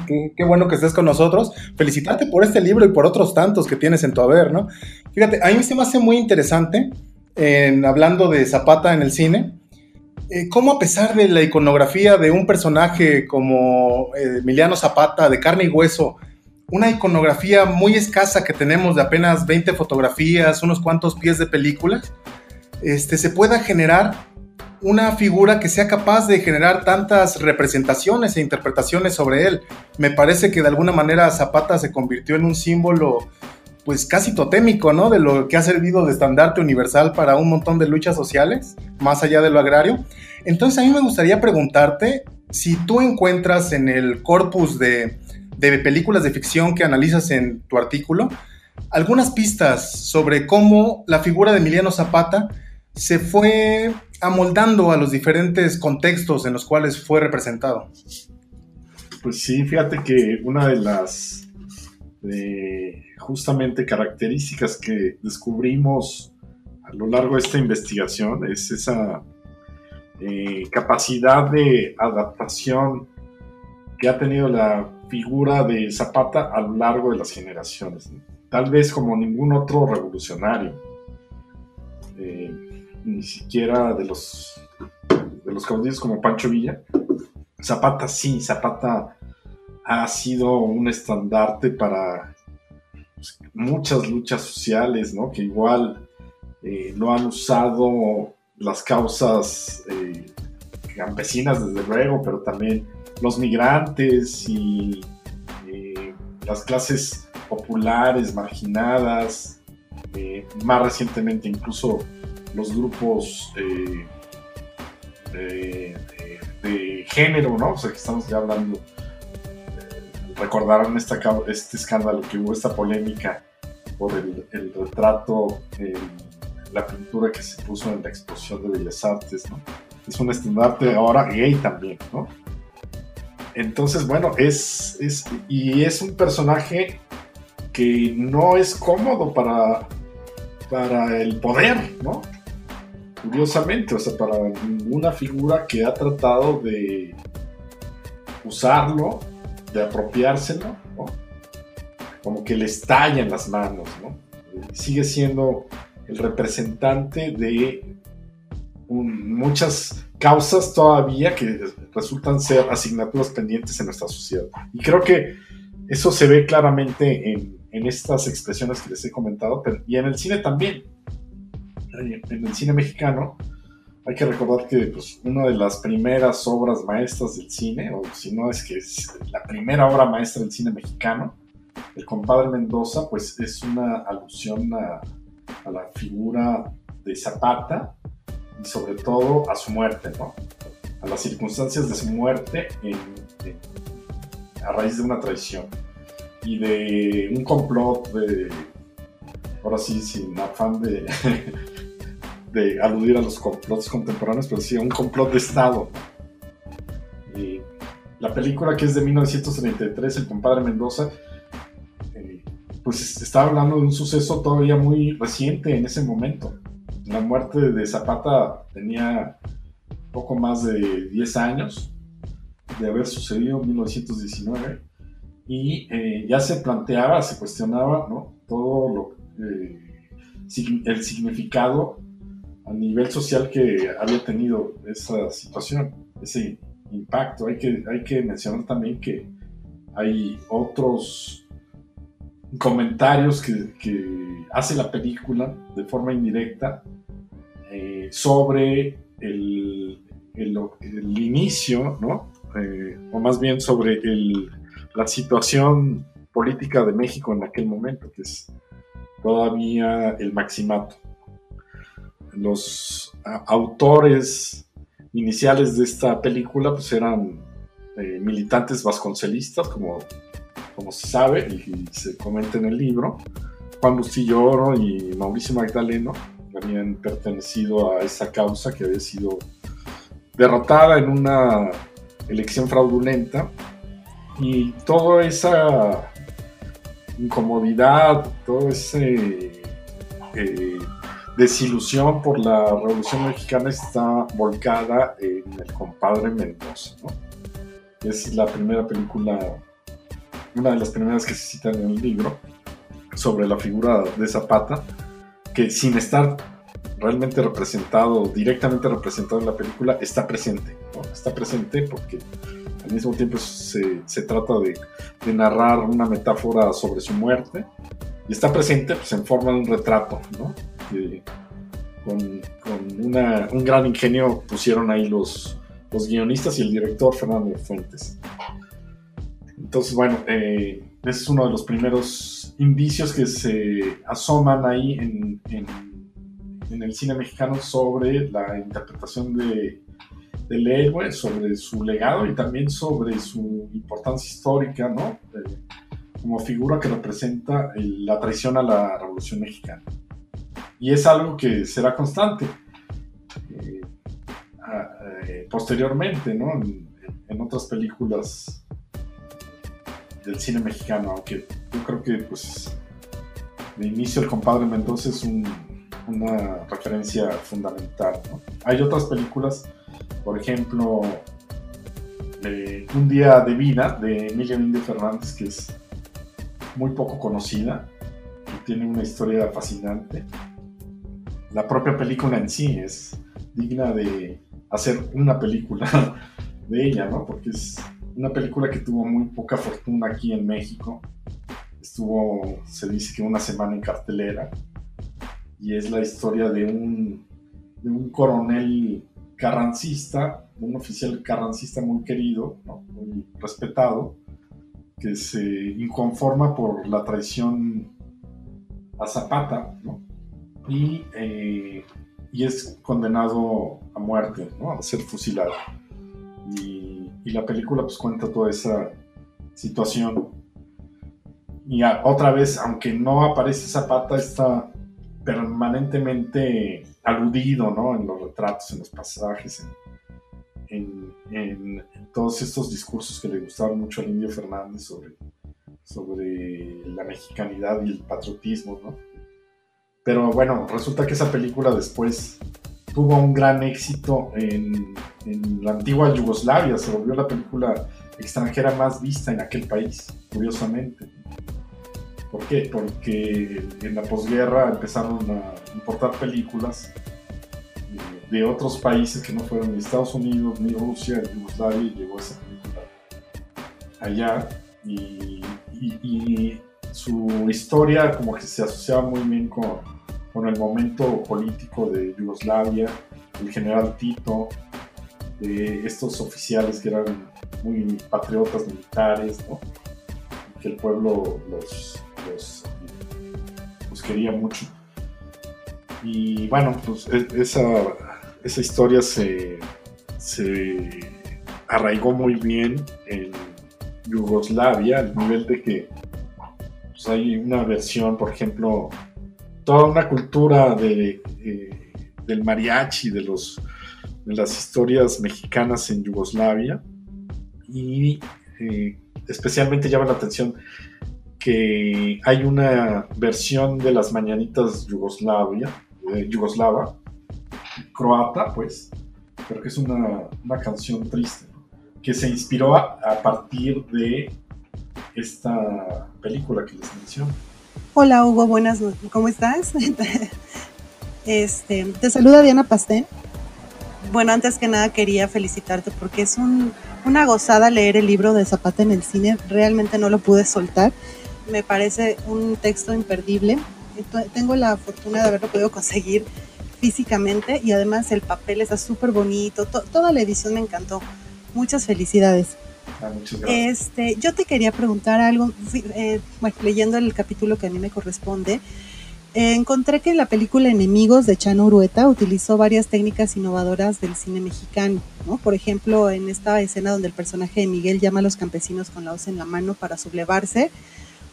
H: Qué, bueno que estés con nosotros. Felicitarte por este libro y por otros tantos que tienes en tu haber, ¿no? Fíjate, a mí se me hace muy interesante, en, hablando de Zapata en el cine, eh, cómo a pesar de la iconografía de un personaje como eh, Emiliano Zapata, de carne y hueso, una iconografía muy escasa que tenemos de apenas 20 fotografías, unos cuantos pies de películas, este, se pueda generar una figura que sea capaz de generar tantas representaciones e interpretaciones sobre él. Me parece que de alguna manera Zapata se convirtió en un símbolo pues casi totémico, ¿no? De lo que ha servido de estandarte universal para un montón de luchas sociales, más allá de lo agrario. Entonces a mí me gustaría preguntarte si tú encuentras en el corpus de, de películas de ficción que analizas en tu artículo, algunas pistas sobre cómo la figura de Emiliano Zapata se fue amoldando a los diferentes contextos en los cuales fue representado.
J: Pues sí, fíjate que una de las justamente características que descubrimos a lo largo de esta investigación es esa eh, capacidad de adaptación que ha tenido la figura de Zapata a lo largo de las generaciones. Tal vez como ningún otro revolucionario, eh, ni siquiera de los, de los caudillos como Pancho Villa. Zapata sí, Zapata ha sido un estandarte para pues, muchas luchas sociales, ¿no? Que igual eh, no han usado las causas eh, campesinas, desde luego, pero también los migrantes y eh, las clases populares, marginadas, más recientemente incluso los grupos de, de, género, ¿no? O sea, que estamos ya hablando recordaron esta, este escándalo que hubo, esta polémica por el, retrato, la pintura que se puso en la exposición de Bellas Artes, ¿no? Es un estandarte ahora gay también, ¿no? Entonces, bueno, es, es, y es un personaje que no es cómodo para, para el poder, ¿no? Curiosamente, o sea, para ninguna figura que ha tratado de usarlo de apropiárselo, ¿no? como que le estalla las manos, ¿no? Sigue siendo el representante de muchas causas todavía que resultan ser asignaturas pendientes en nuestra sociedad. Y creo que eso se ve claramente en, en estas expresiones que les he comentado, y en el cine también. En el cine mexicano, hay que recordar que pues, una de las primeras obras maestras del cine, o si no es que es la primera obra maestra del cine mexicano, El compadre Mendoza, pues es una alusión a, la figura de Zapata y sobre todo a su muerte, ¿no? A las circunstancias de su muerte a raíz de una traición y de un complot de, ahora sí, sin afán de (laughs) aludir a los complots contemporáneos, pero sí a un complot de Estado. la película que es de 1933, El compadre Mendoza, eh, pues está hablando de un suceso todavía muy reciente en ese momento. La muerte de Zapata tenía poco más de 10 años de haber sucedido en 1919 y eh, ya se planteaba, se cuestionaba ¿no? todo lo, eh, el significado a nivel social que había tenido esa situación, ese impacto. Hay que, hay que mencionar también que hay otros comentarios que, hace la película de forma indirecta eh, sobre el, el, inicio, ¿no? Eh, o más bien sobre el, la situación política de México en aquel momento, que es todavía el maximato. Los autores iniciales de esta película pues eran eh, militantes vasconcelistas, como, como se sabe y, se comenta en el libro. Juan Bustillo Oro y Mauricio Magdaleno habían pertenecido a esa causa que había sido derrotada en una elección fraudulenta y toda esa incomodidad, toda esa eh, desilusión por la Revolución Mexicana está volcada en El compadre Mendoza. Es la primera película, una de las primeras que se citan en el libro, sobre la figura de Zapata, que sin estar realmente representado, directamente representado en la película, está presente. Está presente porque al mismo tiempo se, se trata de, de, narrar una metáfora sobre su muerte y está presente pues, en forma de un retrato, ¿no? con, con una, un gran ingenio pusieron ahí los, los guionistas y el director Fernando Fuentes. Entonces, bueno, eh, ese es uno de los primeros indicios que se asoman ahí en, en, en el cine mexicano sobre la interpretación de, del héroe, sobre su legado y también sobre su importancia histórica, ¿no? como figura que representa la traición a la Revolución Mexicana. Y es algo que será constante eh, eh, posteriormente, ¿no? En, otras películas del cine mexicano, aunque yo creo que, pues, de inicio el compadre Mendoza es una referencia fundamental. Hay otras películas por ejemplo, Un día de vida de Emilio Indio Fernández, que es muy poco conocida, y tiene una historia fascinante. La propia película en sí es digna de hacer una película (laughs) de ella, ¿no? Porque es una película que tuvo muy poca fortuna aquí en México. Estuvo, se dice que una semana en cartelera. Y es la historia de un, de un coronel carrancista, un oficial carrancista muy querido, muy respetado, que se inconforma por la traición a Zapata y, eh, y, es condenado a muerte, a ser fusilado. Y, la película pues cuenta toda esa situación. Y otra vez, aunque no aparece Zapata, está permanentemente aludido ¿no? en los retratos, en los pasajes, en, todos estos discursos que le gustaron mucho al Indio Fernández sobre, sobre la mexicanidad y el patriotismo. ¿no? Pero bueno, resulta que esa película después tuvo un gran éxito en, en la antigua Yugoslavia, se volvió la película extranjera más vista en aquel país, curiosamente. ¿Por qué? Porque en la posguerra empezaron a importar películas eh, de otros países que no fueron ni Estados Unidos ni Rusia, Yugoslavia, y llegó esa película allá. Y, su historia como que se asociaba muy bien con, con el momento político de Yugoslavia, el general Tito, estos oficiales que eran muy patriotas militares, ¿no? que el pueblo los los, quería mucho. Y bueno, pues e, esa, esa historia se, arraigó muy bien en Yugoslavia, al nivel de que pues, hay una versión, por ejemplo, toda una cultura eh, del mariachi, de, los, de las historias mexicanas en Yugoslavia, y eh, especialmente llama la atención que hay una versión de las mañanitas Yugoslavia, eh, yugoslava, croata, pues, pero que es una, una canción triste, que se inspiró a, a, partir de esta película que les menciono.
F: Hola Hugo, buenas ¿cómo estás? (laughs) este, te saluda Diana Pastén. Bueno, antes que nada quería felicitarte porque es un, una gozada leer el libro de Zapata en el cine, realmente no lo pude soltar, me parece un texto imperdible, tengo la fortuna de haberlo podido conseguir físicamente y además el papel está súper bonito, toda la edición me encantó, muchas felicidades.
J: Ah,
F: este, yo te quería preguntar algo, eh, leyendo el capítulo que a mí me corresponde, eh, encontré que la película Enemigos de Chano Urueta utilizó varias técnicas innovadoras del cine mexicano, ¿no? Por ejemplo, en esta escena donde el personaje de Miguel llama a los campesinos con la hoz en la mano para sublevarse,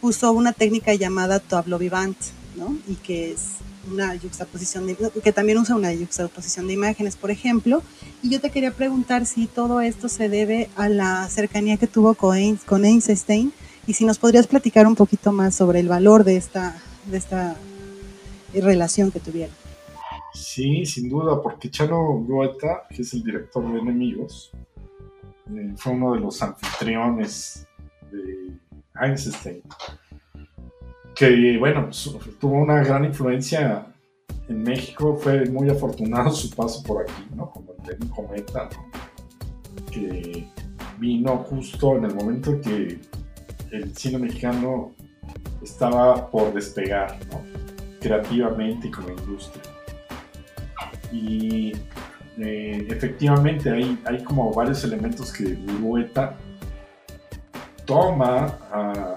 F: usó una técnica llamada tableau vivant, ¿no? Y que es una yuxtaposición, de, que también usa una yuxtaposición de imágenes, por ejemplo. Y yo te quería preguntar si todo esto se debe a la cercanía que tuvo con, con Einstein y si nos podrías platicar un poquito más sobre el valor de esta, de esta relación que tuvieron.
J: Sí, sin duda, porque Chano Goeta, que es el director de Enemigos, eh, fue uno de los anfitriones de Einstein, que bueno, tuvo una gran influencia en México, fue muy afortunado su paso por aquí, ¿no? Como el cometa, que vino justo en el momento que el cine mexicano estaba por despegar, ¿no? creativamente y como industria. Y eh, efectivamente hay, hay como varios elementos que Urueta toma a,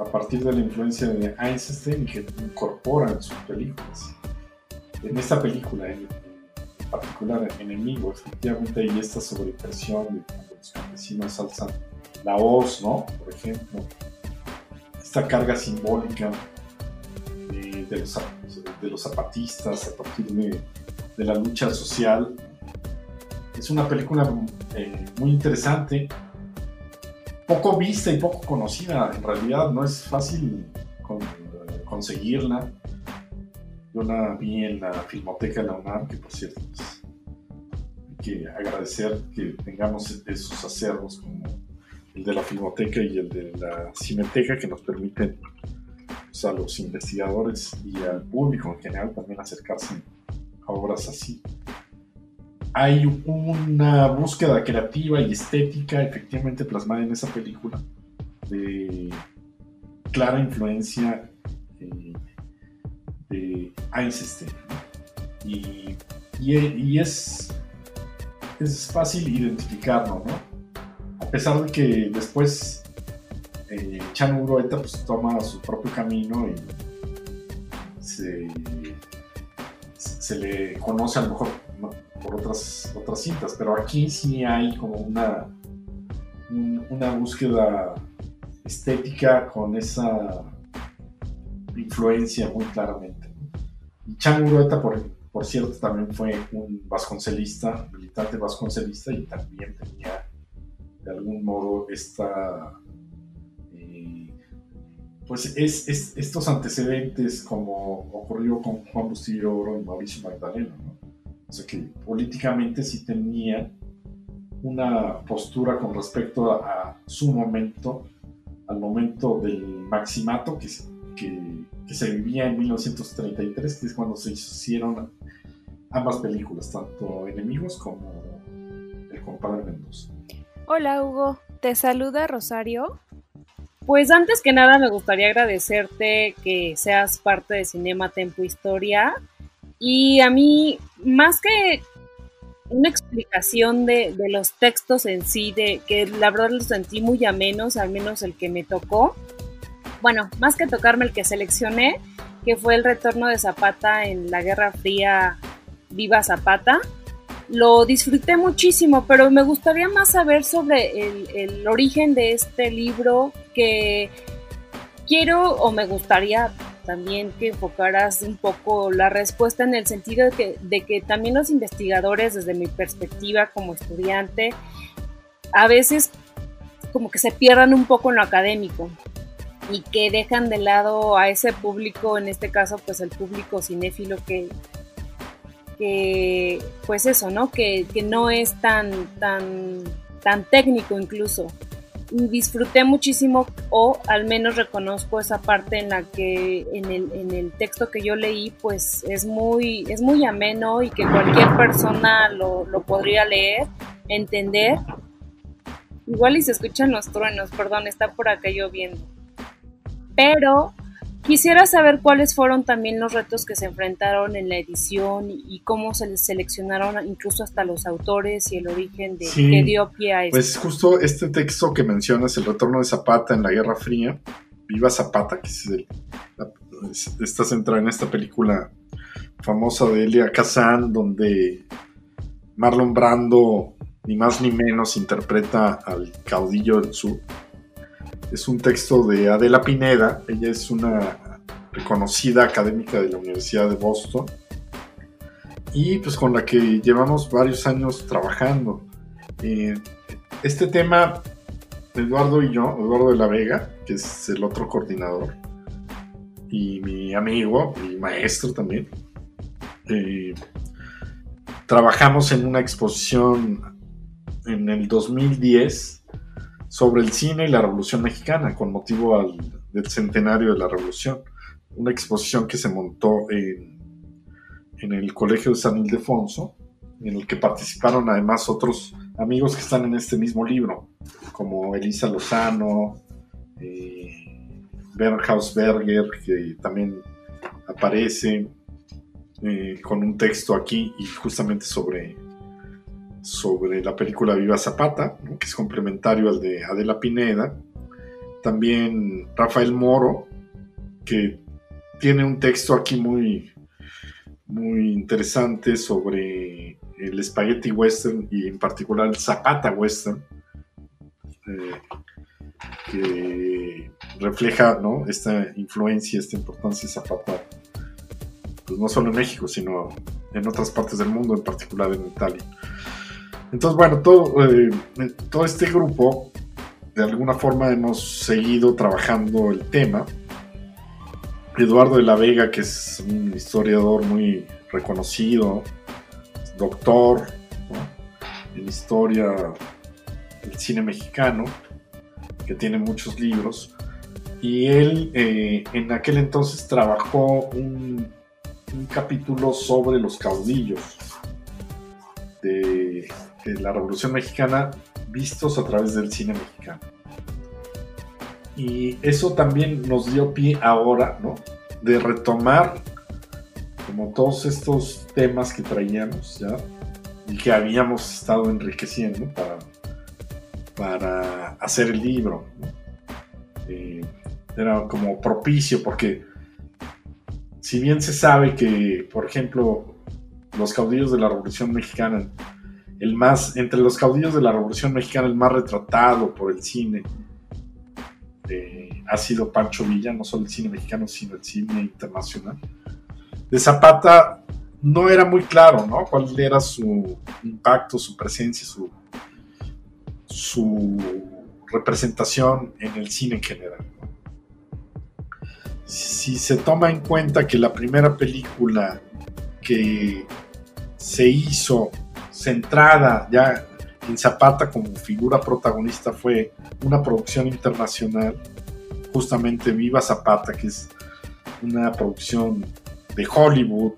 J: a, partir de la influencia de Einstein que incorpora en sus películas. En esta película en, particular, Enemigo, efectivamente hay esta sobrepresión de cuando los campesinos alzan la voz, ¿no? Por ejemplo, esta carga simbólica de los, de los zapatistas a partir de, de, la lucha social. Es una película eh, muy interesante, poco vista y poco conocida. En realidad no es fácil con, conseguirla. Yo la vi en la Filmoteca de la UNAM, que por cierto pues, hay que agradecer que tengamos esos acervos como el de la Filmoteca y el de la Cineteca que nos permiten a los investigadores y al público en general también acercarse a obras así. Hay una búsqueda creativa y estética efectivamente plasmada en esa película de clara influencia eh, de Einstein. Y, y, es, es fácil identificarlo, ¿no? A pesar de que después eh, Chan Urueta pues toma su propio camino y se, le conoce a lo mejor por otras, otras cintas, pero aquí sí hay como una, una búsqueda estética con esa influencia muy claramente. Y Urueta, por, por cierto, también fue un vasconcelista, militante vasconcelista y también tenía de algún modo esta pues es, estos antecedentes como ocurrió con Juan Bustillo Oro y Mauricio Magdaleno, ¿no? O sea que políticamente sí tenía una postura con respecto a, su momento, al momento del maximato que, que, se vivía en 1933, que es cuando se hicieron ambas películas, tanto Enemigos como El compadre Mendoza.
G: Hola Hugo, te saluda Rosario. Pues antes que nada me gustaría agradecerte que seas parte de Cinema Tempo Historia y a mí más que una explicación de, los textos en sí, de que la verdad los sentí muy amenos, al menos el que me tocó. Bueno, más que tocarme el que seleccioné, que fue el retorno de Zapata en la Guerra Fría, Viva Zapata lo disfruté muchísimo, pero me gustaría más saber sobre el, origen de este libro que quiero o me gustaría también que enfocaras un poco la respuesta en el sentido de que, de que también los investigadores, desde mi perspectiva como estudiante, a veces como que se pierdan un poco en lo académico y que dejan de lado a ese público, en este caso pues el público cinéfilo que, que pues eso, ¿no? Que, que no es tan, tan, tan técnico incluso disfruté muchísimo o al menos reconozco esa parte en la que en el, en el texto que yo leí pues es muy, es muy ameno y que cualquier persona lo, lo podría leer, entender. Igual y se escuchan los truenos, perdón, está por acá lloviendo. Pero Quisiera saber cuáles fueron también los retos que se enfrentaron en la edición y cómo se les seleccionaron incluso hasta los autores y el origen de que dio pie a esto.
J: Pues justo este texto que mencionas, El retorno de Zapata en la Guerra Fría, Viva Zapata, que es está centrada en esta película famosa de Elia Kazan, donde Marlon Brando, ni más ni menos, interpreta al caudillo del sur es un texto de Adela Pineda, ella es una reconocida académica de la Universidad de Boston y pues con la que llevamos varios años trabajando. Eh, este tema, Eduardo y yo, Eduardo de la Vega, que es el otro coordinador, y mi amigo y maestro también, eh, trabajamos en una exposición en el 2010 sobre el cine y la Revolución Mexicana con motivo del centenario de la Revolución. Una exposición que se montó en, en el Colegio de San Ildefonso, en el que participaron además otros amigos que están en este mismo libro, como Elisa Lozano, eh, Berger, que también aparece eh, con un texto aquí y justamente sobre sobre la película Viva Zapata, que es complementario al de Adela Pineda. También Rafael Moro, que tiene un texto aquí muy, muy interesante sobre el spaghetti western y en particular el Zapata western, eh, que refleja ¿no? esta influencia, esta importancia de Zapata, pues no solo en México, sino en otras partes del mundo, en particular en Italia. Entonces, bueno, todo, eh, todo este grupo, de alguna forma hemos seguido trabajando el tema. Eduardo de la Vega, que es un historiador muy reconocido, doctor en historia del cine mexicano, que tiene muchos libros, y él eh, en aquel entonces trabajó un, un capítulo sobre los caudillos de la Revolución Mexicana vistos a través del cine mexicano. Y eso también nos dio pie ahora, ¿no? De retomar como todos estos temas que traíamos ya y que habíamos estado enriqueciendo para, para hacer el libro. Eh, era como propicio porque si bien se sabe que, por ejemplo, los caudillos de la Revolución Mexicana el más, entre los caudillos de la Revolución Mexicana, el más retratado por el cine, eh, ha sido Pancho Villa, no solo el cine mexicano, sino el cine internacional. De Zapata no era muy claro, ¿no? Cuál era su impacto, su presencia, su, su representación en el cine en general. Si se toma en cuenta que la primera película que se hizo centrada ya en Zapata como figura protagonista fue una producción internacional, justamente Viva Zapata, que es una producción de Hollywood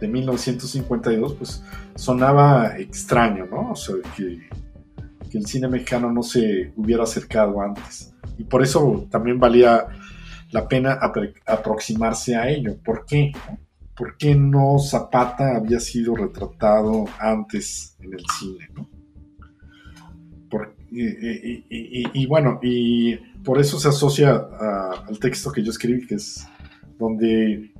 J: de 1952, pues sonaba extraño, ¿no? O sea, que, el cine mexicano no se hubiera acercado antes. Y por eso también valía la pena aproximarse a ello. ¿Por qué? ¿Por qué no Zapata había sido retratado antes en el cine? y, bueno, y por eso se asocia al texto que yo escribí, que es donde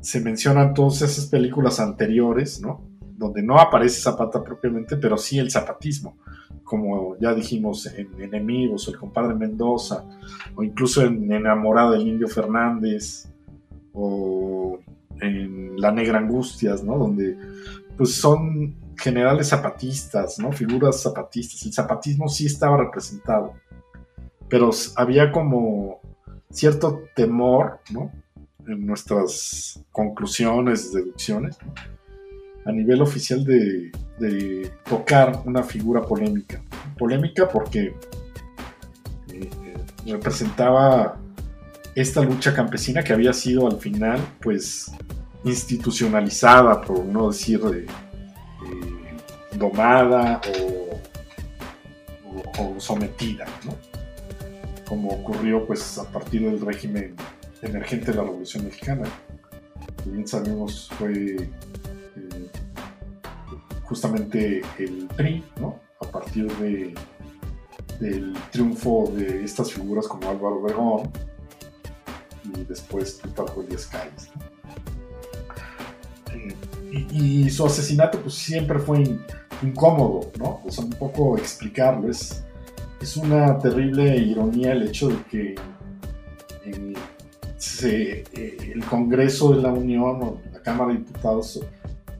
J: se mencionan todas esas películas anteriores, ¿no? Donde no aparece Zapata propiamente, pero sí el zapatismo, como ya dijimos en Enemigos, El compadre Mendoza, o incluso en Enamorado del Indio Fernández, o en La Negra Angustias, ¿no? Donde pues son generales zapatistas, ¿no? Figuras zapatistas. El zapatismo sí estaba representado, pero había como cierto temor, ¿no? En nuestras conclusiones, deducciones, a nivel oficial de, tocar una figura polémica. Polémica porque eh, representaba esta lucha campesina que había sido al final, pues, institucionalizada, por no decir eh, eh, domada o, sometida, ¿no? como ocurrió pues a partir del régimen emergente de la Revolución Mexicana. Bien sabemos fue eh, justamente el PRI, ¿no? a partir de, del triunfo de estas figuras como Álvaro Obregón y después Plutarco Elías Calles. Y, su asesinato pues siempre fue incómodo, ¿no? O sea, un poco explicarlo. Es, es una terrible ironía el hecho de que eh, eh, el Congreso de la Unión o la Cámara de Diputados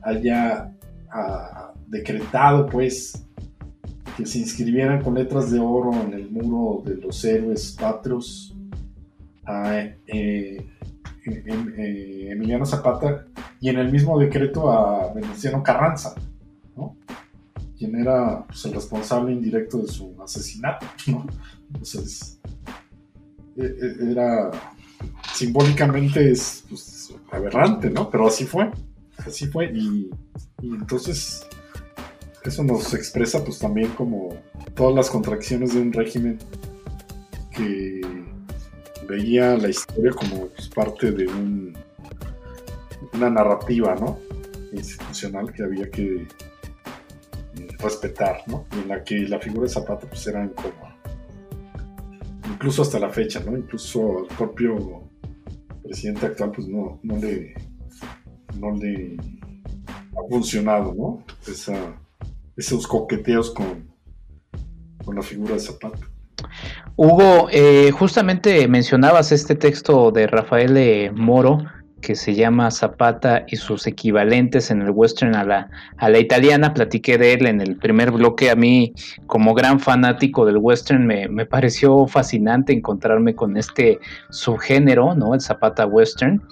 J: haya ah, decretado pues que se inscribieran con letras de oro en el muro de los héroes patrios a eh, Emiliano Zapata y en el mismo decreto a Venustiano Carranza, ¿no? quien era pues, el responsable indirecto de su asesinato. (laughs) Entonces, e, e, era simbólicamente es pues, aberrante, ¿no? Pero así fue, así fue y, entonces eso nos expresa pues también como todas las contracciones de un régimen que veía la historia como pues, parte de un una narrativa, ¿no? Institucional que había que eh, respetar, ¿no? En la que la figura de Zapata pues era incómoda. Incluso hasta la fecha, ¿no? Incluso el propio presidente actual pues no, no le no le ha funcionado, ¿no? esos coqueteos con, con la figura de Zapata.
E: Hugo, eh, justamente mencionabas este texto de Rafael Moro que se llama Zapata y sus equivalentes en el western a la, a la italiana. Platiqué de él en el primer bloque. A mí, como gran fanático del western, me, me pareció fascinante encontrarme con este subgénero, ¿no? El Zapata western.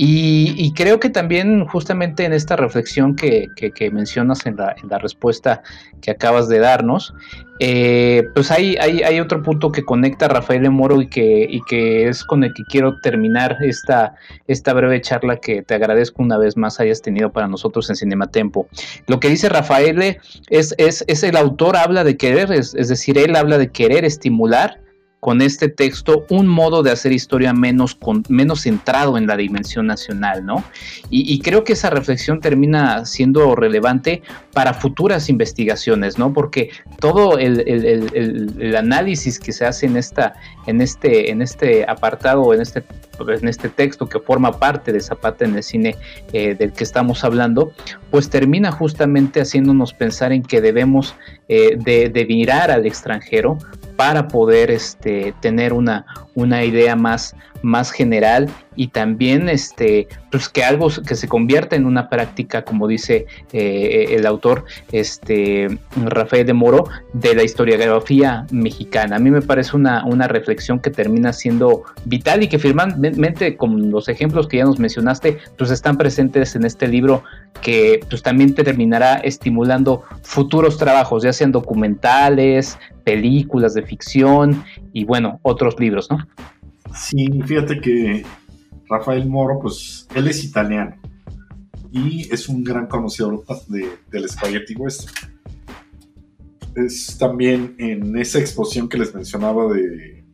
E: Y, creo que también justamente en esta reflexión que, mencionas en la, respuesta que acabas de darnos, eh, pues hay, otro punto que conecta a Rafael Moro y que, y es con el que quiero terminar esta, breve charla que te agradezco una vez más hayas tenido para nosotros en Cinematempo. Lo que dice Rafael es, es, el autor habla de querer, es decir, él habla de querer estimular con este texto un modo de hacer historia menos, con, menos centrado en la dimensión nacional, ¿no? Y, creo que esa reflexión termina siendo relevante para futuras investigaciones, ¿no? Porque todo el, análisis que se hace en, esta, en, este, en este apartado, en este, en este texto que forma parte de Zapata en el cine eh, del que estamos hablando, pues termina justamente haciéndonos pensar en que debemos eh, de, de mirar al extranjero para poder este, tener una, una idea más, más general y también este, pues que algo que se convierta en una práctica, como dice eh, el autor este, Rafael de Moro, de la historiografía mexicana. A mí me parece una, una reflexión que termina siendo vital y que firmemente, con los ejemplos que ya nos mencionaste, pues están presentes en este libro que pues también te terminará estimulando futuros trabajos, ya sean documentales, películas de ficción y bueno, otros libros, ¿no?
J: Sí, fíjate que Rafael Moro, pues él es italiano y es un gran conocedor de, del Spaghetti Western. Es también en esa exposición que les mencionaba de,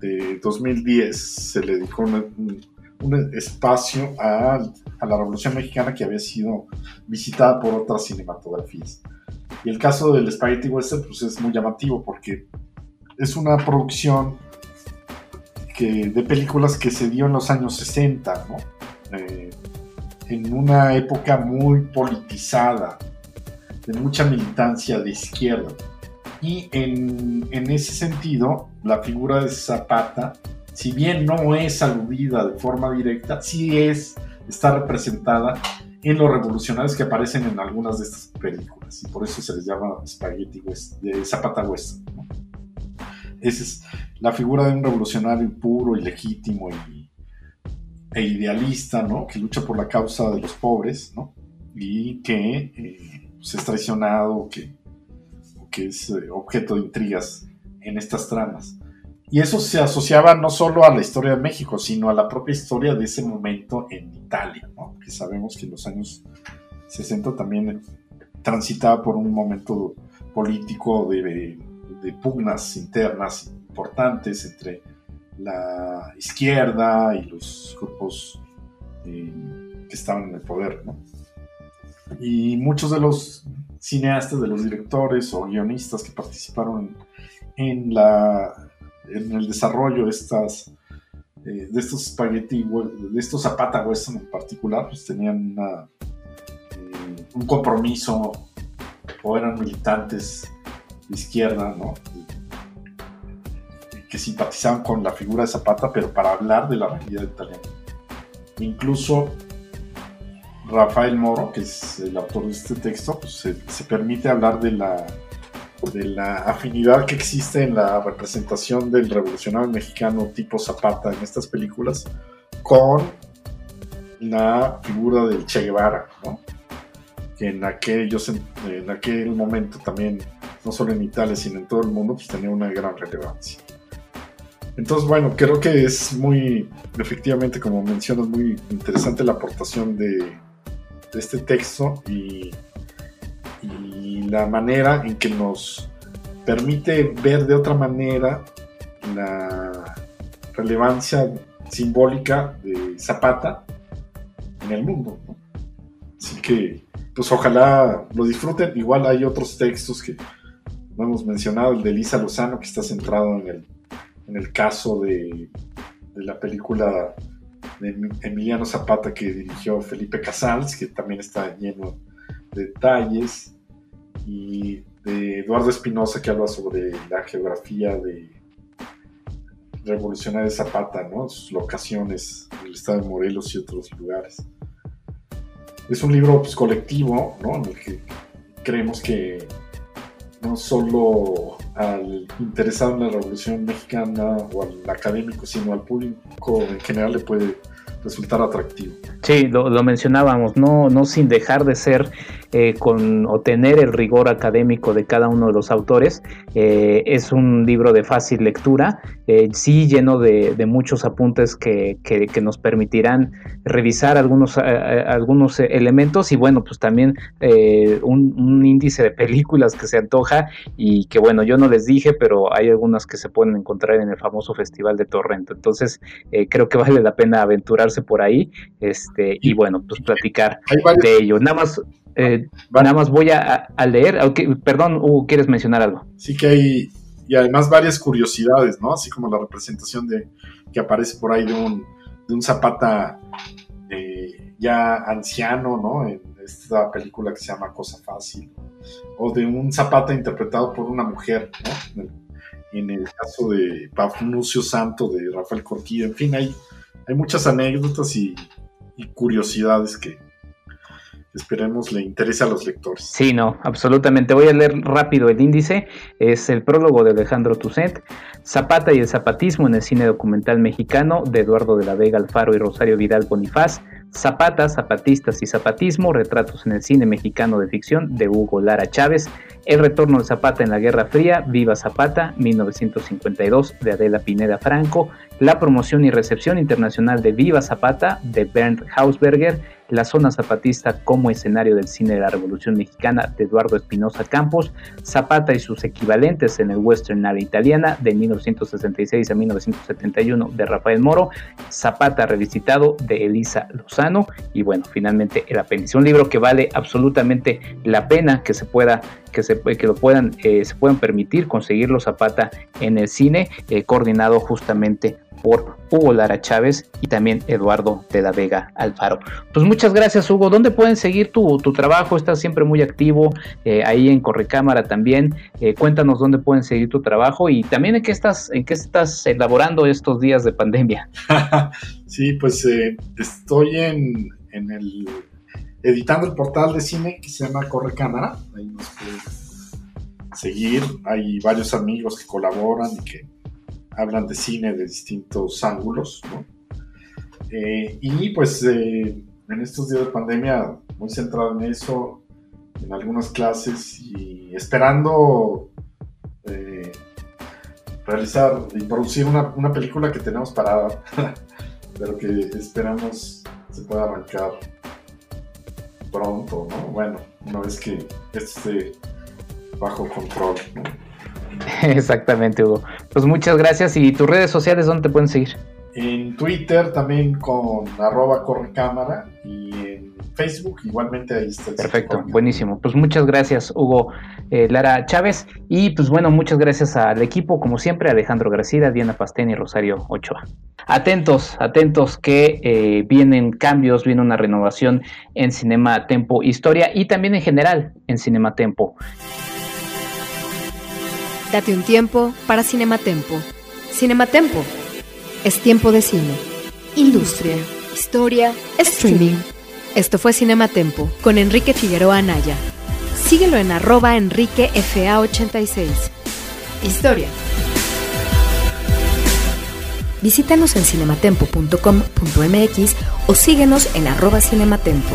J: de 2010, se le dedicó un, espacio a, a, la Revolución Mexicana que había sido visitada por otras cinematografías. Y el caso del Spaghetti Western pues, es muy llamativo porque es una producción de películas que se dio en los años 60, ¿no? Eh, en una época muy politizada, de mucha militancia de izquierda. Y en, en, ese sentido, la figura de Zapata, si bien no es aludida de forma directa, sí es, está representada en los revolucionarios que aparecen en algunas de estas películas y por eso se les llama Spaghetti West, Zapata West. Esa es la figura de un revolucionario puro y legítimo y, e idealista, ¿no? Que lucha por la causa de los pobres, ¿no? Y que eh, pues, es traicionado, que, que es eh, objeto de intrigas en estas tramas. Y eso se asociaba no solo a la historia de México, sino a la propia historia de ese momento en Italia, ¿no? que sabemos que en los años 60 también transitaba por un momento político de, pugnas internas importantes entre la izquierda y los grupos eh, que estaban en el poder. Y muchos de los cineastas, de los directores o guionistas que participaron en la en el desarrollo de estas eh, de estos spaghetti de estos zapata western en particular pues tenían eh, un compromiso o eran militantes de izquierda no que simpatizaban con la figura de Zapata pero para hablar de la realidad italiana incluso Rafael Moro que es el autor de este texto pues se permite hablar de la de la afinidad que existe en la representación del revolucionario mexicano tipo Zapata en estas películas con la figura del Che Guevara, que en, aquellos, en aquel momento también, no solo en Italia, sino en todo el mundo, pues tenía una gran relevancia. Entonces, bueno, creo que es muy, efectivamente, como mencionas, muy interesante la aportación de, este texto y la manera en que nos permite ver de otra manera la relevancia simbólica de Zapata en el mundo. Así que, pues ojalá lo disfruten. Igual hay otros textos que no hemos mencionado, el de Elisa Lozano, que está centrado en el, en el caso de, de la película de Emiliano Zapata que dirigió Felipe Casals, que también está lleno de detalles y de Eduardo Espinosa que habla sobre la geografía de Revolucionaria Zapata, ¿no? sus locaciones en el estado de Morelos y otros lugares. Es un libro pues, colectivo, ¿no? En el que creemos que no solo al interesado en la Revolución Mexicana o al académico, sino al público en general le puede resultar atractivo.
E: Sí, lo, lo mencionábamos, no, no sin dejar de ser eh, con o tener el rigor académico de cada uno de los autores. Eh, es un libro de fácil lectura, eh, sí lleno de, muchos apuntes que, nos permitirán revisar algunos, algunos elementos y bueno, pues también un, índice de películas que se antoja y que bueno, yo no les dije, pero hay algunas que se pueden encontrar en el famoso Festival de Torrento. Entonces, creo que vale la pena aventurarse por ahí este, y bueno, pues platicar de ello. Nada más eh, nada más voy a, leer. perdón, Hugo, ¿quieres mencionar algo?
J: Sí que hay, y además varias curiosidades, ¿no? Así como la representación de que aparece por ahí de un, de un Zapata eh, ya anciano, ¿no? En esta película que se llama Cosa Fácil. O de un Zapata interpretado por una mujer, ¿no? En el, caso de Pafnucio Santo, de Rafael Corquilla. En fin, hay, hay muchas anécdotas y curiosidades que, esperemos le interese a los lectores.
E: Sí, no, absolutamente. Voy a leer rápido el índice. Es el prólogo de Alejandro Toussaint, Zapata y el zapatismo en el cine documental mexicano de Eduardo de la Vega Alfaro y Rosario Vidal Bonifaz, Zapata, Zapatistas y Zapatismo, retratos en el cine mexicano de ficción de Hugo Lara Chávez, El retorno de Zapata en la Guerra Fría, Viva Zapata, 1952, de Adela Pineda Franco, La promoción y recepción internacional de Viva Zapata, de Bernd Hausberger, La zona zapatista como escenario del cine de la Revolución Mexicana, de Eduardo Espinosa Campos, Zapata y sus equivalentes en el western área italiana, de 1966 a 1971, de Rafael Moro, Zapata revisitado, de Elisa Lozano, y bueno, finalmente el apéndice. Un libro que vale absolutamente la pena que se pueda, que se que lo puedan, eh, se puedan permitir conseguirlo Zapata en el cine, eh, coordinado justamente por Hugo Lara Chávez y también Eduardo de la Vega Alfaro. Pues muchas gracias Hugo. ¿Dónde pueden seguir tu, trabajo? Estás siempre muy activo eh, ahí en Correcámara también. cuéntanos dónde pueden seguir tu trabajo y también en qué estás, en qué estás elaborando estos días de pandemia. (laughs)
J: sí, pues estoy en, en, el, editando el portal de cine que se llama Corre Cámara. Ahí nos pueden seguir. Hay varios amigos que colaboran y que hablan de cine de distintos ángulos. Eh, y pues eh, en estos días de pandemia, muy centrado en eso, en algunas clases y esperando eh, realizar y producir una, una película que tenemos parada, (laughs) pero que esperamos se pueda arrancar pronto, ¿no? Bueno, una vez que esté bajo control, ¿no? (laughs)
E: Exactamente, Hugo. Pues muchas gracias. ¿Y tus redes sociales dónde te pueden seguir?
J: En Twitter también con arroba correcámara y en Facebook igualmente ahí está.
E: Perfecto, buenísimo. Pues muchas gracias Hugo eh, Lara Chávez y pues bueno, muchas gracias al equipo como siempre, Alejandro Gracida, Diana Pastén y Rosario Ochoa. Atentos, atentos que eh, vienen cambios, viene una renovación en Cinema Tempo Historia y también en general en Cinema Tempo.
A: Date un tiempo para Cinematempo. Cinematempo. Es tiempo de cine. Industria, historia, streaming. Esto fue Cinematempo con Enrique Figueroa Anaya. Síguelo en arroba enriquefa86. Historia. Visítanos en cinematempo.com.mx o síguenos en arroba cinematempo.